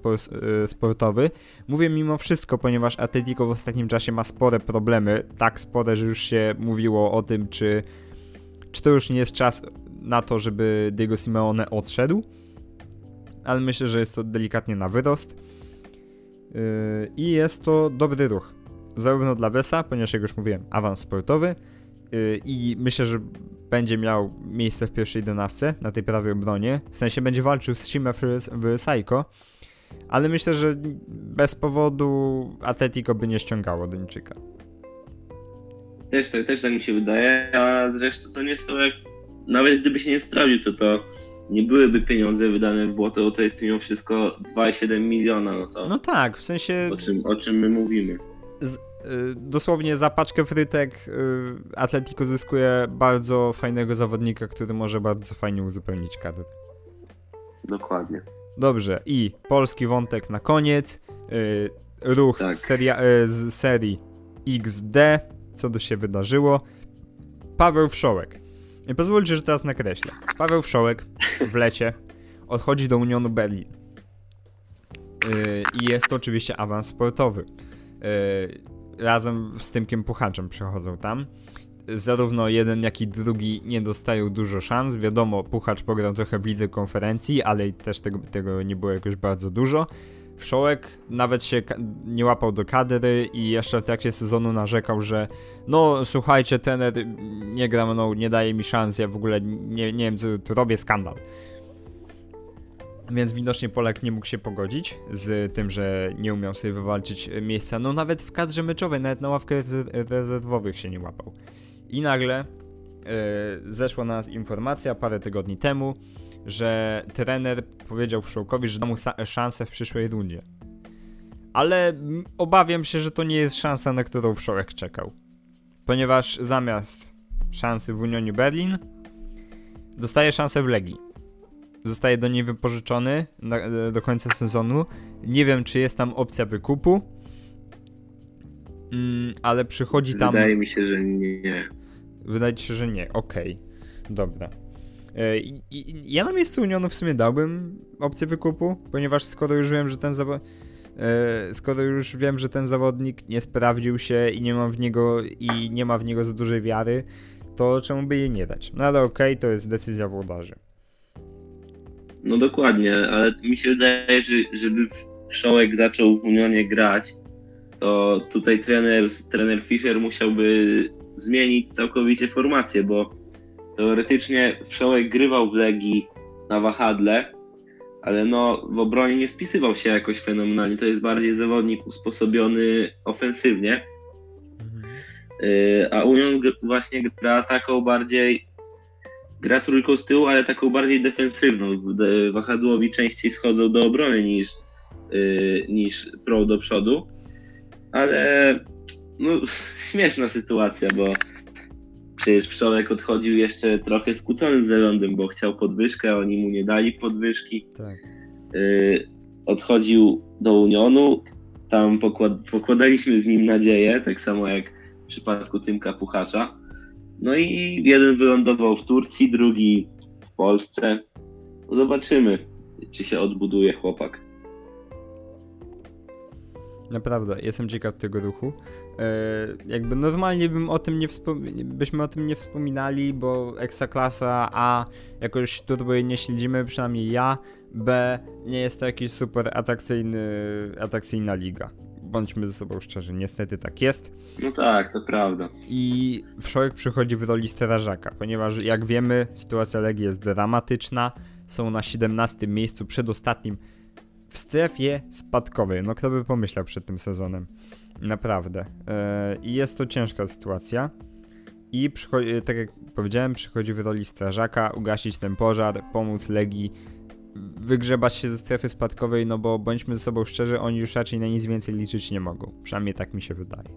y, sportowy. Mówię mimo wszystko, ponieważ Atletico w ostatnim czasie ma spore problemy, tak spore, że już się mówiło o tym, czy, czy to już nie jest czas na to, żeby Diego Simeone odszedł ale myślę, że jest to delikatnie na wyrost. Yy, I jest to dobry ruch. Zarówno dla Wesa, ponieważ jak już mówiłem, awans sportowy. Yy, I myślę, że będzie miał miejsce w pierwszej 11 na tej prawej obronie. W sensie będzie walczył z Shima w, Saiko. Ale myślę, że bez powodu Atletico by nie ściągało Duńczyka. Też, tak- też tak mi się wydaje, a zresztą to nie jest to jak, nawet gdyby się nie sprawdził, to to nie byłyby pieniądze wydane w błoto, bo to jest mimo wszystko 2,7 miliona, no to No tak, w sensie o, czym, o czym my mówimy. z, y, dosłownie za paczkę frytek y, Atletico zyskuje bardzo fajnego zawodnika, który może bardzo fajnie uzupełnić kadrę. Dokładnie. Dobrze, i polski wątek na koniec. Y, ruch Tak. z, seria, y, z serii XD. Co tu się wydarzyło? Paweł Wszołek. Pozwólcie, że teraz nakreślę. Paweł Wszołek w lecie odchodzi do Unionu Berlin. Y, I jest to oczywiście awans sportowy. Razem z Tymkiem Puchaczem przechodzą tam. Zarówno jeden, jak i drugi nie dostają dużo szans. Wiadomo, Puchacz pograł trochę w lidze konferencji, ale też tego, tego nie było jakoś bardzo dużo. Wszołek nawet się nie łapał do kadry i jeszcze w trakcie sezonu narzekał, że no słuchajcie, trener nie gra mną, nie daje mi szans, ja w ogóle nie, nie wiem co tu robię, skandal. Więc widocznie Polak nie mógł się pogodzić z tym, że nie umiał sobie wywalczyć miejsca. No nawet w kadrze meczowej, nawet na ławkę reze- rezerwowych się nie łapał. I nagle e, zeszła na nas informacja parę tygodni temu, że trener powiedział Wszołkowi, że da mu szansę w przyszłej rundzie. Ale obawiam się, że to nie jest szansa, na którą Wszołek czekał. Ponieważ zamiast szansy w Unionie Berlin, dostaje szansę w Legii. Zostaje do niej wypożyczony na, do końca sezonu. Nie wiem, czy jest tam opcja wykupu, mm, ale przychodzi tam. Wydaje mi się, że nie. Wydaje ci się, że nie. Okej, okay. dobra. E, I, i, ja na miejscu Unionu w sumie dałbym opcję wykupu, ponieważ skoro już wiem, że ten zawodnik. E, skoro już wiem, że ten zawodnik nie sprawdził się i nie ma w niego i nie ma w niego za dużej wiary, to czemu by jej nie dać? No ale okej, okay, to jest decyzja włodarzy. No dokładnie, ale mi się wydaje, że żeby Wszołek zaczął w Unionie grać, to tutaj trener, trener Fischer musiałby zmienić całkowicie formację, bo teoretycznie Wszołek grywał w Legii na wahadle, ale no w obronie nie spisywał się jakoś fenomenalnie. To jest bardziej zawodnik usposobiony ofensywnie. Mhm. Y, a Union właśnie gra taką bardziej gra trójką z tyłu, ale taką bardziej defensywną. Wahadłowi częściej schodzą do obrony niż, y, niż pro do przodu. Ale no, śmieszna sytuacja, bo przecież Wszołek odchodził jeszcze trochę skłócony z Zelądem, bo chciał podwyżkę, a oni mu nie dali podwyżki. Tak. Y, odchodził do Unionu, tam pokład, pokładaliśmy z nim nadzieję, tak samo jak w przypadku Tymka Puchacza. No i jeden wylądował w Turcji, drugi w Polsce. Zobaczymy, czy się odbuduje chłopak. Naprawdę, jestem ciekaw tego ruchu. E, jakby normalnie bym o tym nie byśmy o tym nie wspominali, bo Ekstraklasa A jakoś jej nie śledzimy, przynajmniej ja. B nie jest to jakiś super atrakcyjny, atrakcyjna liga. Bądźmy ze sobą szczerzy, niestety tak jest. No tak, to prawda. I Wszołek przychodzi w roli strażaka, ponieważ jak wiemy, sytuacja Legii jest dramatyczna. Są na 17 miejscu, przedostatnim w strefie spadkowej. No kto by pomyślał przed tym sezonem. Naprawdę. E, I jest to ciężka sytuacja. I tak jak powiedziałem, przychodzi w roli strażaka, ugasić ten pożar, pomóc Legii wygrzebać się ze strefy spadkowej, no bo bądźmy ze sobą szczerzy, oni już raczej na nic więcej liczyć nie mogą. Przynajmniej tak mi się wydaje.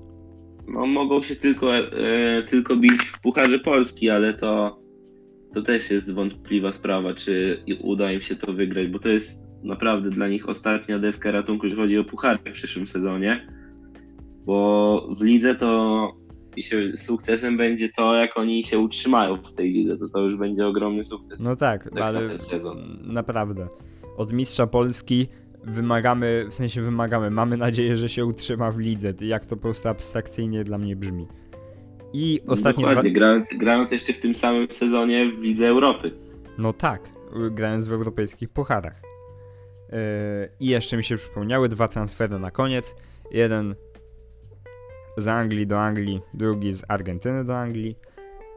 No mogą się tylko, e, tylko bić w Pucharze Polski, ale to, to też jest wątpliwa sprawa, czy uda im się to wygrać, bo to jest naprawdę dla nich ostatnia deska ratunku, jeżeli chodzi o Puchary w przyszłym sezonie, bo w lidze to i się sukcesem będzie to, jak oni się utrzymają w tej lidze, to to już będzie ogromny sukces. No tak, tak ale ten sezon. naprawdę. Od mistrza Polski wymagamy, w sensie wymagamy, mamy nadzieję, że się utrzyma w lidze. Jak to po prostu abstrakcyjnie dla mnie brzmi. I ostatnie Dokładnie, dwa... grając, grając jeszcze w tym samym sezonie w Lidze Europy. No tak, grając w europejskich pucharach. Yy, I jeszcze mi się przypomniały dwa transfery na koniec. Jeden z Anglii do Anglii, drugi z Argentyny do Anglii.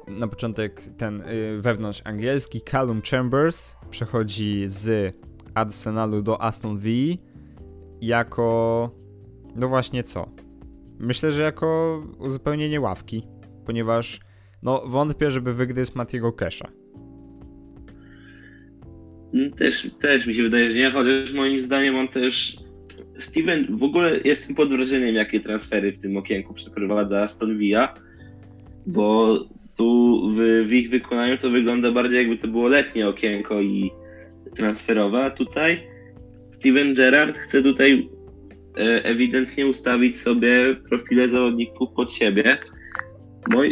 Na początek ten yy, wewnątrz angielski Callum Chambers przechodzi z Arsenalu do Aston Villa jako no właśnie co? Myślę, że jako uzupełnienie ławki, ponieważ no wątpię, żeby wygryzł Matiego Kesha. Też, też mi się wydaje, że nie, chociaż moim zdaniem on też Steven, w ogóle jestem pod wrażeniem, jakie transfery w tym okienku przeprowadza Aston Villa, bo tu w, w, ich wykonaniu to wygląda bardziej jakby to było letnie okienko i transferowe, a tutaj Steven Gerrard chce tutaj e, ewidentnie ustawić sobie profile zawodników pod siebie.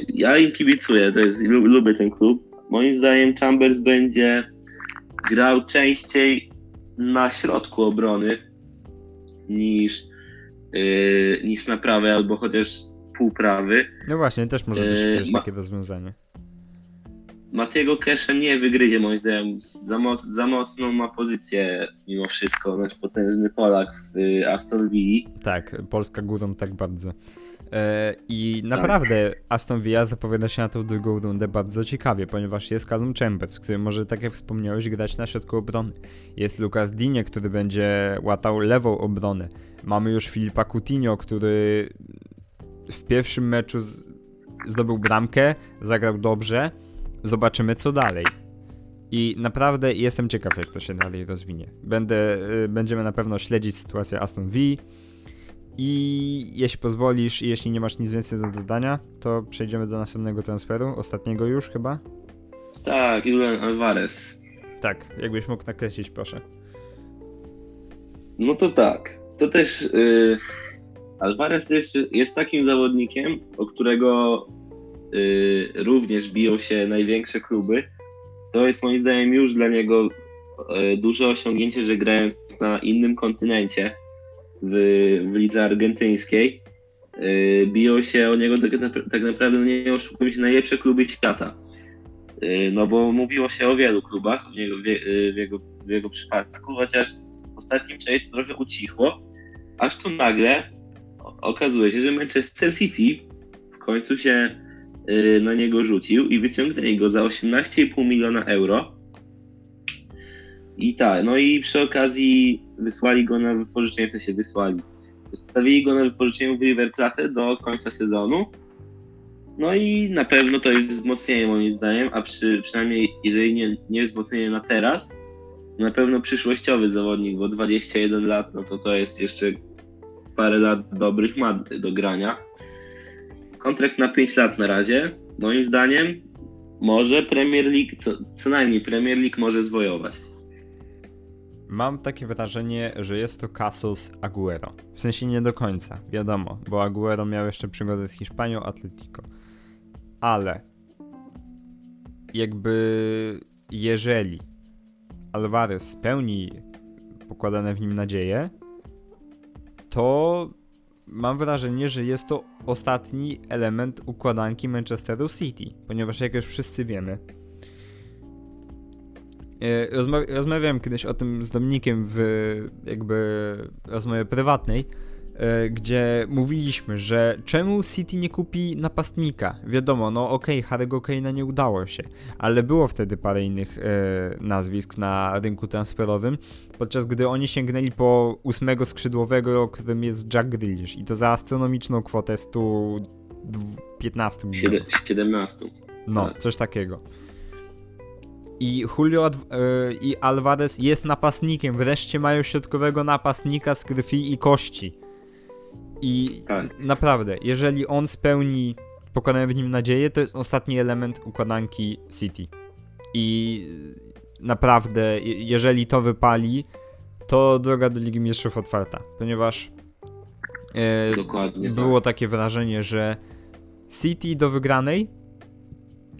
Ja im kibicuję, to jest, lubię ten klub. Moim zdaniem Chambers będzie grał częściej na środku obrony, niż, yy, niż na prawej albo chociaż półprawy. No właśnie, też może być yy, takie rozwiązanie. Matiego Kesha nie wygryzie moim zdaniem. Za, moc, za mocną ma pozycję mimo wszystko. Znaczy potężny Polak w y, Aston Villa. Tak, Polska górą tak bardzo. E, I naprawdę tak. Aston Villa zapowiada się na tą drugą rundę bardzo ciekawie, ponieważ jest Callum Chambers, który może, tak jak wspomniałeś, grać na środku obrony. Jest Lucas Dinie, który będzie łatał lewą obronę. Mamy już Filipa Coutinho, który w pierwszym meczu zdobył bramkę, zagrał dobrze. Zobaczymy co dalej. I naprawdę jestem ciekaw, jak to się dalej rozwinie. Będę, y, będziemy na pewno śledzić sytuację Aston Villa. I jeśli pozwolisz, i jeśli nie masz nic więcej do dodania, to przejdziemy do następnego transferu, ostatniego już chyba. Tak, Julian Alvarez. Tak, jakbyś mógł nakreślić, proszę. No to tak. To też y, Alvarez jest, jest takim zawodnikiem, o którego y, również biją się największe kluby. To jest moim zdaniem już dla niego y, duże osiągnięcie, że grając na innym kontynencie w, w lidze argentyńskiej, y, biją się o niego tak, tak naprawdę, no nie oszukujmy się, najlepsze kluby świata. Y, no bo mówiło się o wielu klubach w jego, w y, jego, w jego przypadku, chociaż w ostatnim czasie to trochę ucichło, aż tu nagle okazuje się, że Manchester City w końcu się y, na niego rzucił i wyciągnęli go za 18,5 miliona euro. I tak, no i przy okazji wysłali go na wypożyczenie, w sensie wysłali. Zostawili go na wypożyczenie w River Plate do końca sezonu. No i na pewno to jest wzmocnienie moim zdaniem, a przy, przynajmniej jeżeli nie, nie wzmocnienie na teraz, na pewno przyszłościowy zawodnik, bo 21 lat, no to to jest jeszcze parę lat dobrych ma do grania. Kontrakt na 5 lat na razie. Moim zdaniem może Premier League, co, co najmniej Premier League może zwojować. Mam takie wrażenie, że jest to Casos Aguero. W sensie nie do końca, wiadomo, bo Aguero miał jeszcze przygodę z Hiszpanią, Atletico. Ale jakby jeżeli Alvarez spełni pokładane w nim nadzieje, to mam wrażenie, że jest to ostatni element układanki Manchesteru City, ponieważ jak już wszyscy wiemy, rozma rozmawiałem kiedyś o tym z Dominikiem w jakby rozmowie prywatnej, E, gdzie mówiliśmy, że czemu City nie kupi napastnika? Wiadomo, no okej, okay, Harry'ego Kane'a nie udało się, ale było wtedy parę innych e, nazwisk na rynku transferowym, podczas gdy oni sięgnęli po ósmego skrzydłowego, którym jest Jack Grealish i to za astronomiczną kwotę 115 milionów. 17. No, tak. coś takiego. I Julio e, i Alvarez jest napastnikiem. Wreszcie mają środkowego napastnika z krwi i kości. I tak. naprawdę, jeżeli on spełni pokonane w nim nadzieję, to jest ostatni element układanki City. I naprawdę, jeżeli to wypali, to droga do Ligi Mistrzów otwarta, ponieważ e, Dokładnie, było tak. takie wrażenie, że City do wygranej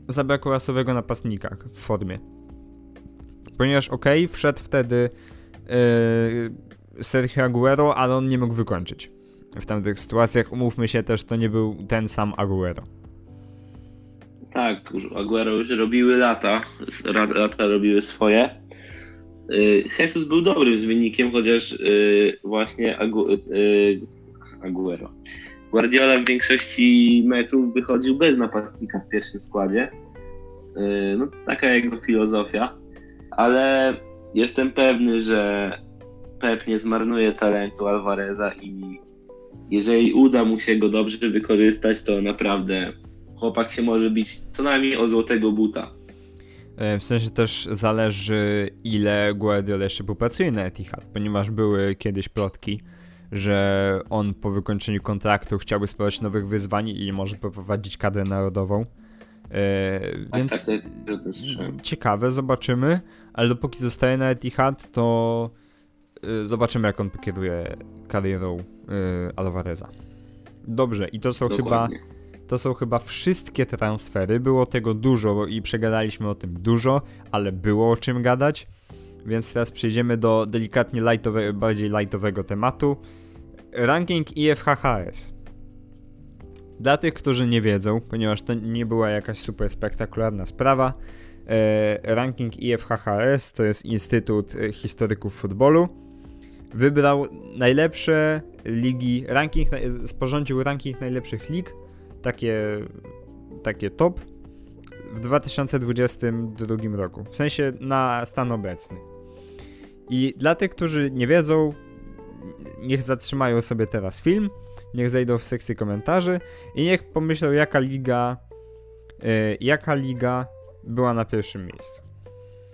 zabrakło rasowego napastnika w formie. Ponieważ okay, wszedł wtedy e, Sergio Aguero, ale on nie mógł wykończyć w tamtych sytuacjach, umówmy się też, to nie był ten sam Aguero. Tak, Aguero już robiły lata, lata robiły swoje. Y, Jesus był dobrym zmiennikiem, chociaż y, właśnie Agu, y, Aguero. Guardiola w większości meczów wychodził bez napastnika w pierwszym składzie. No, taka jego filozofia, ale jestem pewny, że Pep nie zmarnuje talentu Alvareza i jeżeli uda mu się go dobrze wykorzystać, to naprawdę chłopak się może bić co najmniej o złotego buta. E, w sensie też zależy, ile Guardiola jeszcze popracuje na Etihad, ponieważ były kiedyś plotki, że on po wykończeniu kontraktu chciałby spróbować nowych wyzwań i może poprowadzić kadrę narodową. E, tak, więc tak, tak, ciekawe, zobaczymy, ale dopóki zostaje na Etihad, to Y, zobaczymy, jak on pokieruje karierą y, Alvareza. Dobrze, i to są Dokładnie. chyba. To są chyba wszystkie transfery. Było tego dużo i przegadaliśmy o tym dużo, ale było o czym gadać. Więc teraz przejdziemy do delikatnie lightowe, bardziej lightowego tematu. Ranking IFHHS. Dla tych, którzy nie wiedzą, ponieważ to nie była jakaś super spektakularna sprawa, e, ranking IFHHS to jest Instytut Historyków Futbolu wybrał najlepsze ligi, ranking, sporządził ranking najlepszych lig, takie, takie top w 2022 roku, w sensie na stan obecny. I dla tych, którzy nie wiedzą, niech zatrzymają sobie teraz film, niech zejdą w sekcję komentarzy i niech pomyślą, jaka liga, yy, jaka liga była na pierwszym miejscu.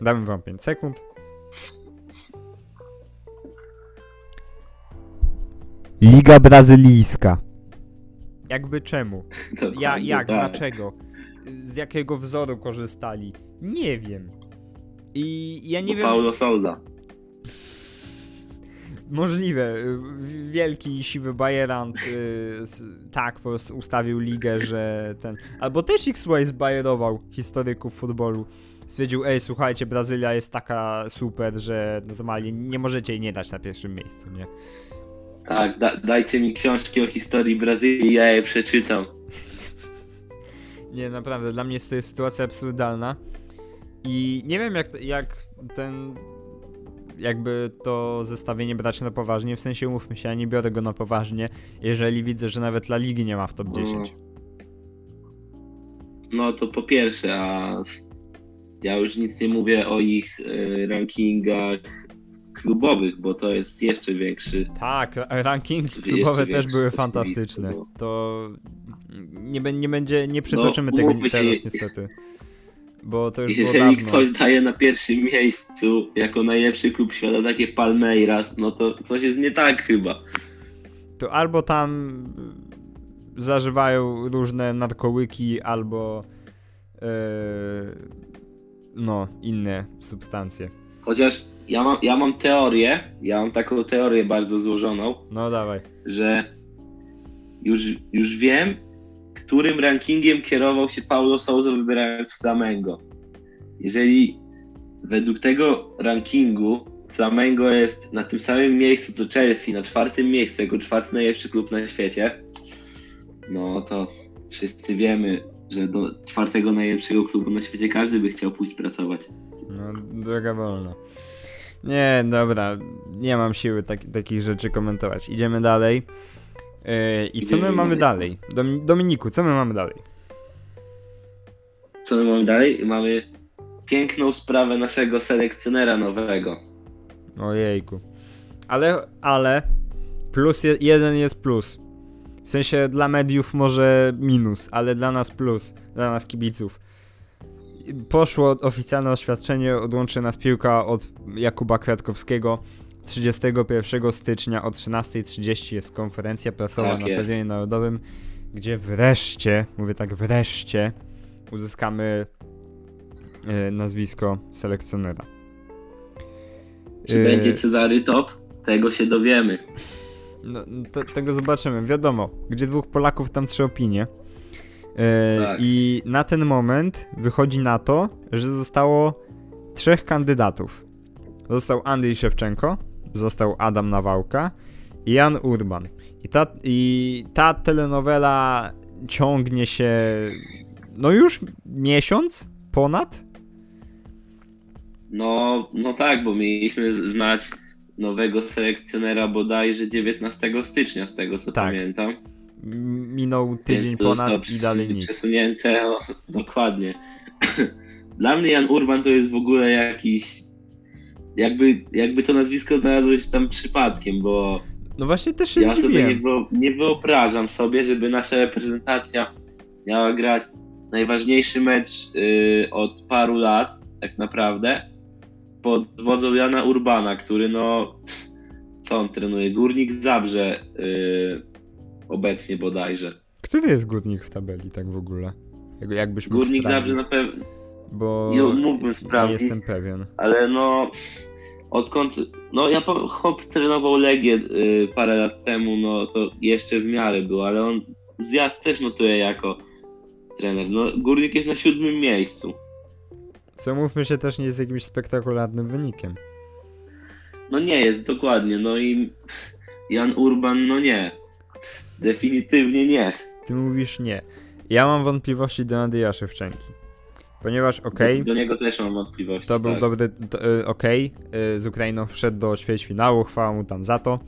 Damy wam 5 sekund. Liga Brazylijska. Jakby czemu? Ja, jak, tak. dlaczego? Z jakiego wzoru korzystali? Nie wiem. I ja nie Bo wiem. Paulo Souza. Możliwe. Wielki siwy bajerant y, s- tak po prostu ustawił ligę, że ten. Albo też XY zbajerował historyków futbolu. Stwierdził, ej, słuchajcie, Brazylia jest taka super, że normalnie nie możecie jej nie dać na pierwszym miejscu, nie? Tak, da, dajcie mi książki o historii Brazylii, ja je przeczytam. Nie, naprawdę, dla mnie jest to jest sytuacja absurdalna. I nie wiem, jak, jak ten. Jakby to zestawienie brać na poważnie. W sensie, umówmy się, ja nie biorę go na poważnie, jeżeli widzę, że nawet La Ligi nie ma w top 10. No to po pierwsze, a ja już nic nie mówię o ich e, rankingach klubowych, bo to jest jeszcze większy. Tak, ra- ranking Jeszcze klubowe też były fantastyczne. no. To nie, nie będzie, nie przytoczymy No, tego się, teraz niestety. Bo to już było Jeżeli dawno. ktoś daje na pierwszym miejscu jako najlepszy klub świata takie Palmeiras, no to coś jest nie tak chyba. To albo tam y, zażywają różne narkołyki, albo yy, no, inne substancje. Chociaż ja mam, ja mam teorię, ja mam taką teorię bardzo złożoną, No dawaj. że już, już wiem, którym rankingiem kierował się Paulo Souza wybierając Flamengo. Jeżeli według tego rankingu Flamengo jest na tym samym miejscu co Chelsea, na czwartym miejscu, jako czwarty najlepszy klub na świecie, no to wszyscy wiemy, że do czwartego najlepszego klubu na świecie każdy by chciał pójść pracować. No, droga wolna. Nie, dobra, nie mam siły tak, takich rzeczy komentować. Idziemy dalej. Yy, I co my mamy dalej. dalej? Dom- Dominiku, co my mamy dalej? Co my mamy dalej? Mamy piękną sprawę naszego selekcjonera nowego. Ojejku. Ale, ale, plus je, jeden jest plus. W sensie dla mediów może minus, ale dla nas plus, dla nas kibiców. Poszło oficjalne oświadczenie, odłączy nas piłka od Jakuba Kwiatkowskiego. 31 stycznia o 13.30 jest konferencja prasowa Tak na jest. Stadionie Narodowym, gdzie wreszcie, mówię tak wreszcie, uzyskamy e, nazwisko selekcjonera. Czy E, będzie Cezary Top? Tego się dowiemy. No, to, tego zobaczymy. Wiadomo, gdzie dwóch Polaków, tam trzy opinie. E, Tak. I na ten moment wychodzi na to, że zostało trzech kandydatów. Został Andrzej Szewczenko, został Adam Nawałka i Jan Urban. I ta, I ta telenowela ciągnie się no już miesiąc ponad. No, no tak, bo mieliśmy znać nowego selekcjonera bodajże 19 stycznia, z tego co Tak. pamiętam. Minął tydzień Więc ponad i dalej nic. Przesunięte, o, dokładnie. Dla mnie Jan Urban to jest w ogóle jakiś. Jakby, jakby to nazwisko znalazło się tam przypadkiem, bo No właśnie też się ja sobie nie, nie wyobrażam sobie, żeby nasza reprezentacja miała grać najważniejszy mecz y, od paru lat, tak naprawdę, pod wodzą Jana Urbana, który no, co on trenuje? Górnik Zabrze y, obecnie bodajże. Który jest górnik w tabeli, tak w ogóle? Jak, jakbyś mógł Górnik Zabrze na pewno, bo Jo, mógłbym nie sprawdzić. jestem pewien. ale no, odkąd, no ja Hop trenował Legię y, parę lat temu, no to jeszcze w miarę było, ale on zjazd też notuje jako trener. No, Górnik jest na siódmym miejscu. Co mówmy się też nie jest jakimś spektakularnym wynikiem. No nie jest, dokładnie, no i Jan Urban, no nie. Definitywnie nie. Ty mówisz nie. Ja mam wątpliwości do Andrzeja Szewczenki. Ponieważ okej, Do, niego też mam wątpliwości. to był tak. dobry, to, y, okej, y, z Ukrainą wszedł do ćwierćfinału, chwała mu tam za to,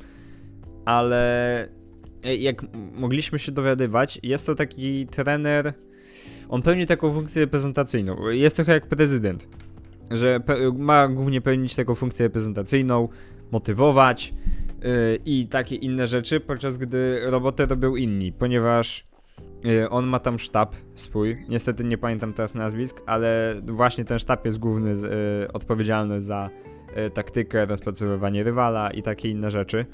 ale y, jak m- mogliśmy się dowiadywać, jest to taki trener, on pełni taką funkcję reprezentacyjną, jest trochę jak prezydent, że pe- ma głównie pełnić taką funkcję reprezentacyjną, motywować y, i takie inne rzeczy, podczas gdy robotę robią inni, ponieważ On ma tam sztab swój. Niestety nie pamiętam teraz nazwisk, ale właśnie ten sztab jest główny, z, y, odpowiedzialny za y, taktykę, rozpracowywanie rywala i takie inne rzeczy.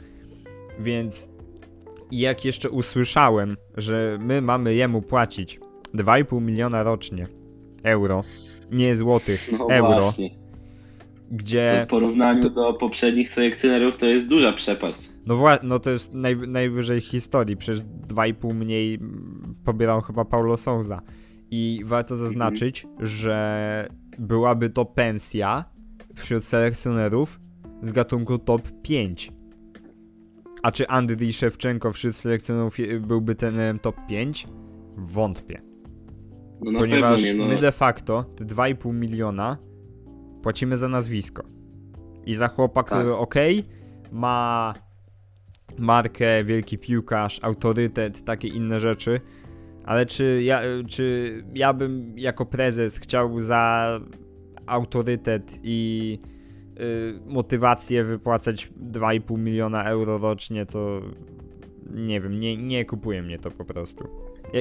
Więc jak jeszcze usłyszałem, że my mamy jemu płacić 2,5 miliona rocznie euro, nie złotych, No euro, właśnie. Co gdzie w porównaniu to- do poprzednich selekcjonerów to jest duża przepaść. No, wła- no to jest naj, najwyżej historii. Przecież 2,5 mniej pobierał chyba Paulo Souza. I warto zaznaczyć, że byłaby to pensja wśród selekcjonerów z gatunku top 5. A czy Andrii Szewczenko wśród selekcjonerów byłby ten top 5? Wątpię. No Ponieważ no. my de facto te 2,5 miliona płacimy za nazwisko. I za chłopa, Tak. który ok, ma markę, wielki piłkarz, autorytet, takie inne rzeczy. Ale czy ja, czy ja bym jako prezes chciał za autorytet i y, motywację wypłacać 2,5 miliona euro rocznie, to nie wiem, nie, nie kupuje mnie to po prostu.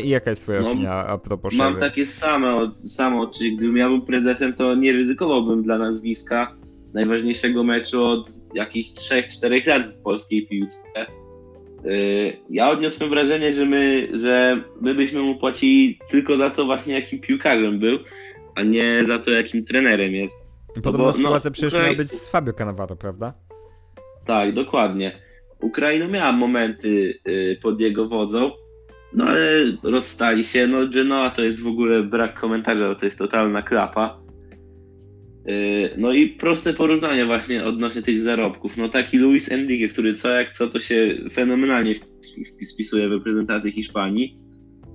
I jaka jest twoja No, opinia a propos Mam Szewy? takie same, samo, czyli gdybym ja był prezesem, to nie ryzykowałbym dla nazwiska najważniejszego meczu od jakichś 3-4 lat w polskiej piłce. Yy, Ja odniosłem wrażenie, że my, że my byśmy mu płacili tylko za to właśnie jakim piłkarzem był, a nie za to jakim trenerem jest. Podobna bo, no, sytuacja przecież Ukrai- miała być z Fabio Cannavaro, prawda? Tak, dokładnie. Ukraina miała momenty y, pod jego wodzą, no ale rozstali się. No Genoa to jest w ogóle brak komentarza, bo to jest totalna klapa. Y, No i proste porównanie właśnie odnośnie tych zarobków. No taki Luis Enrique, który co jak co to się fenomenalnie spisuje w reprezentacji Hiszpanii,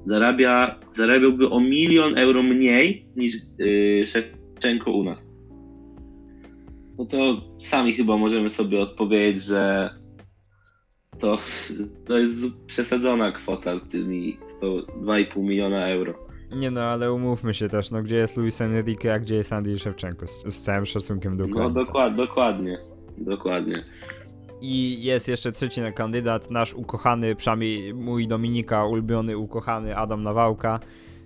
zarabia, zarabiałby o milion euro mniej niż y, Szewczenko u nas. No to sami chyba możemy sobie odpowiedzieć, że to, to jest przesadzona kwota z tymi 102,5 miliona euro. Nie no, ale umówmy się też, no gdzie jest Luis Enrique, a gdzie jest Andrzej Szewczenko, z, z całym szacunkiem do No Ukraińca. dokład, dokładnie, dokładnie. I jest jeszcze trzeci kandydat, nasz ukochany, przynajmniej mój Dominika, ulubiony, ukochany Adam Nawałka.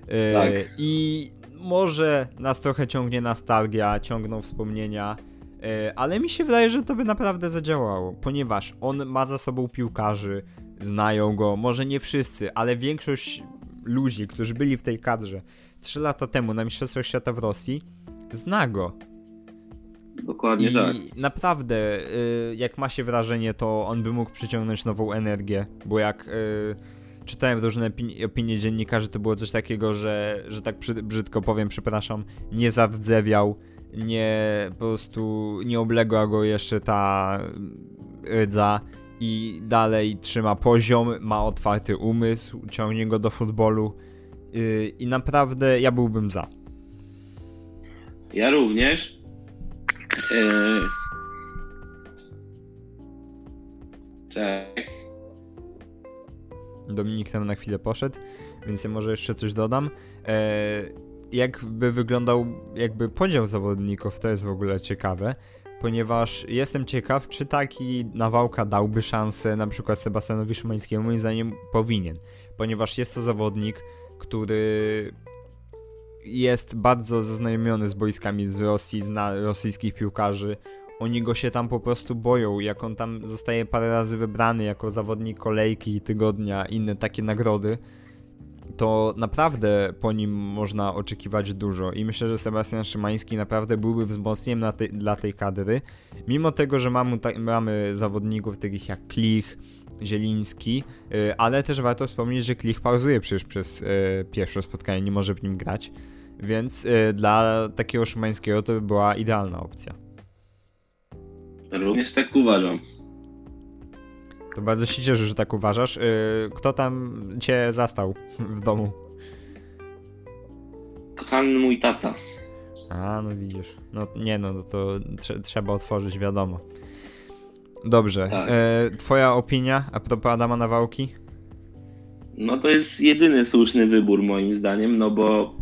Yy, Tak. I może nas trochę ciągnie nostalgia, ciągną wspomnienia, yy, ale mi się wydaje, że to by naprawdę zadziałało, ponieważ on ma za sobą piłkarzy, znają go, może nie wszyscy, ale większość ludzi, którzy byli w tej kadrze 3 lata temu na Mistrzostwach Świata w Rosji, zna go. Dokładnie I tak. naprawdę, y, jak ma się wrażenie, to on by mógł przyciągnąć nową energię, bo jak y, czytałem różne opinie, opinie dziennikarzy, to było coś takiego, że, że tak brzyd- brzydko powiem, przepraszam, nie zardzewiał, nie po prostu nie obległa go jeszcze ta rydza i dalej trzyma poziom, ma otwarty umysł, ciągnie go do futbolu y, i naprawdę ja byłbym za. Ja również. Eee... Czekaj. Dominik tam na chwilę poszedł, więc ja może jeszcze coś dodam. E, jakby wyglądał jakby podział zawodników, to jest w ogóle ciekawe, ponieważ jestem ciekaw, czy taki Nawałka dałby szansę na przykład Sebastianowi Szymańskiemu, moim zdaniem powinien, ponieważ jest to zawodnik, który jest bardzo zaznajomiony z boiskami z Rosji, zna rosyjskich piłkarzy, oni go się tam po prostu boją. Jak on tam zostaje parę razy wybrany jako zawodnik kolejki, tygodnia, inne takie nagrody, to naprawdę po nim można oczekiwać dużo. I myślę, że Sebastian Szymański naprawdę byłby wzmocnieniem tej, dla tej kadry. Mimo tego, że mamy, mamy zawodników takich jak Klich, Zieliński, yy, ale też warto wspomnieć, że Klich pauzuje przecież przez yy, pierwsze spotkanie, nie może w nim grać. Więc yy, dla takiego Szymańskiego to by była idealna opcja. Również tak uważam. To bardzo się cieszę, że tak uważasz. Yy, kto tam cię zastał w domu? Kochany mój tata. A, no widzisz. No nie no, no to trze- trzeba otworzyć, wiadomo. Dobrze. Tak. E, twoja opinia a propos Adama Nawałki? No to jest jedyny słuszny wybór moim zdaniem, no bo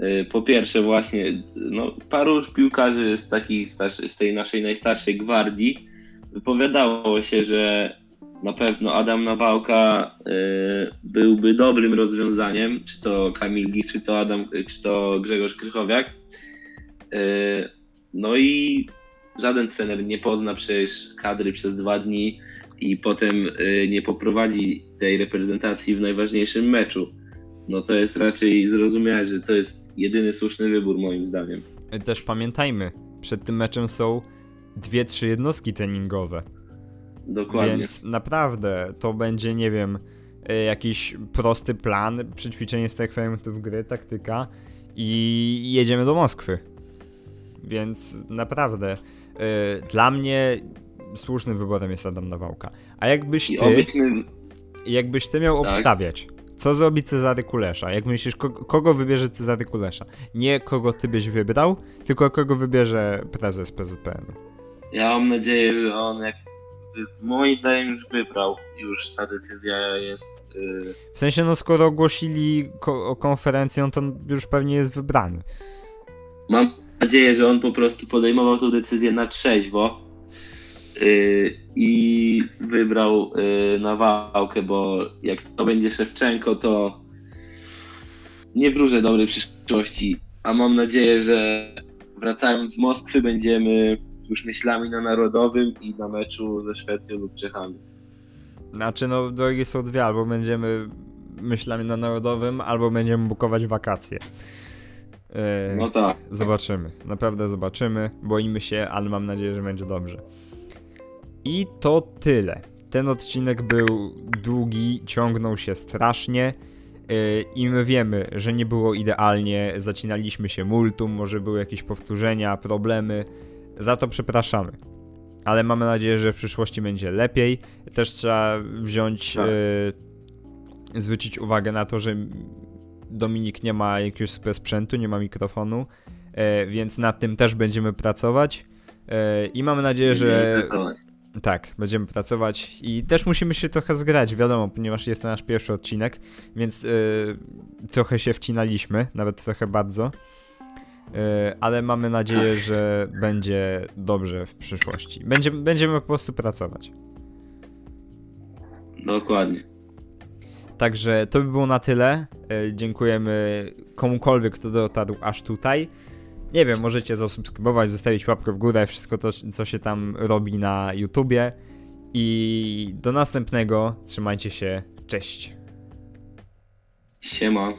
y, po pierwsze właśnie no, paru piłkarzy z, takich starszy, z tej naszej najstarszej gwardii wypowiadało się, że na pewno Adam Nawałka y, byłby dobrym rozwiązaniem, czy to Kamil Gich, czy to Adam, czy to Grzegorz Krychowiak. Y, no i żaden trener nie pozna przecież kadry przez dwa dni i potem nie poprowadzi tej reprezentacji w najważniejszym meczu. No to jest raczej zrozumiałe, że to jest jedyny słuszny wybór moim zdaniem. Też pamiętajmy, przed tym meczem są dwie, trzy jednostki treningowe. Dokładnie. Więc naprawdę to będzie, nie wiem, y, jakiś prosty plan, przećwiczenie z tych fragmentów gry, taktyka i jedziemy do Moskwy. Więc naprawdę y, dla mnie słusznym wyborem jest Adam Nawałka. A jakbyś ty, obyśmy, jakbyś ty miał Tak. obstawiać, co zrobi Cezary Kulesza? Jak myślisz, kogo, kogo wybierze Cezary Kulesza? Nie kogo ty byś wybrał, tylko kogo wybierze prezes PZPN. ja mam nadzieję, że on jak moim zdaniem już wybrał, już ta decyzja jest y, W sensie, no skoro ogłosili ko- o konferencję, to on już pewnie jest wybrany. Mam nadzieję, że on po prostu podejmował tę decyzję na trzeźwo yy, i wybrał yy, Nawałkę, bo jak to będzie Szewczenko, to nie wróżę dobrej przyszłości. A mam nadzieję, że wracając z Moskwy będziemy już myślami na Narodowym i na meczu ze Szwecją lub Czechami. Znaczy, no drogi są dwie, albo będziemy myślami na narodowym, albo będziemy bukować wakacje. Yy, No tak. Zobaczymy, naprawdę zobaczymy. Boimy się, ale mam nadzieję, że będzie dobrze. I to tyle. Ten odcinek był długi, ciągnął się strasznie. yy, I my wiemy, że nie było idealnie, zacinaliśmy się multum, może były jakieś powtórzenia, problemy. Za to przepraszamy. Ale mamy nadzieję, że w przyszłości będzie lepiej. Też trzeba wziąć, Tak. yy, zwrócić uwagę na to, że Dominik nie ma jakiegoś super sprzętu, nie ma mikrofonu, e, więc nad tym też będziemy pracować. E, I mamy nadzieję, Będziemy że pracować. tak, będziemy pracować i też musimy się trochę zgrać, wiadomo, ponieważ jest to nasz pierwszy odcinek, więc trochę się wcinaliśmy, nawet trochę bardzo. E, ale mamy nadzieję, że będzie dobrze w przyszłości. Będzie, będziemy po prostu pracować. Dokładnie. Także to by było na tyle. E, Dziękujemy komukolwiek, kto dotarł aż tutaj. Nie wiem, możecie zasubskrybować, zostawić łapkę w górę, wszystko to, co się tam robi na YouTubie. I do następnego. Trzymajcie się. Cześć. Siema.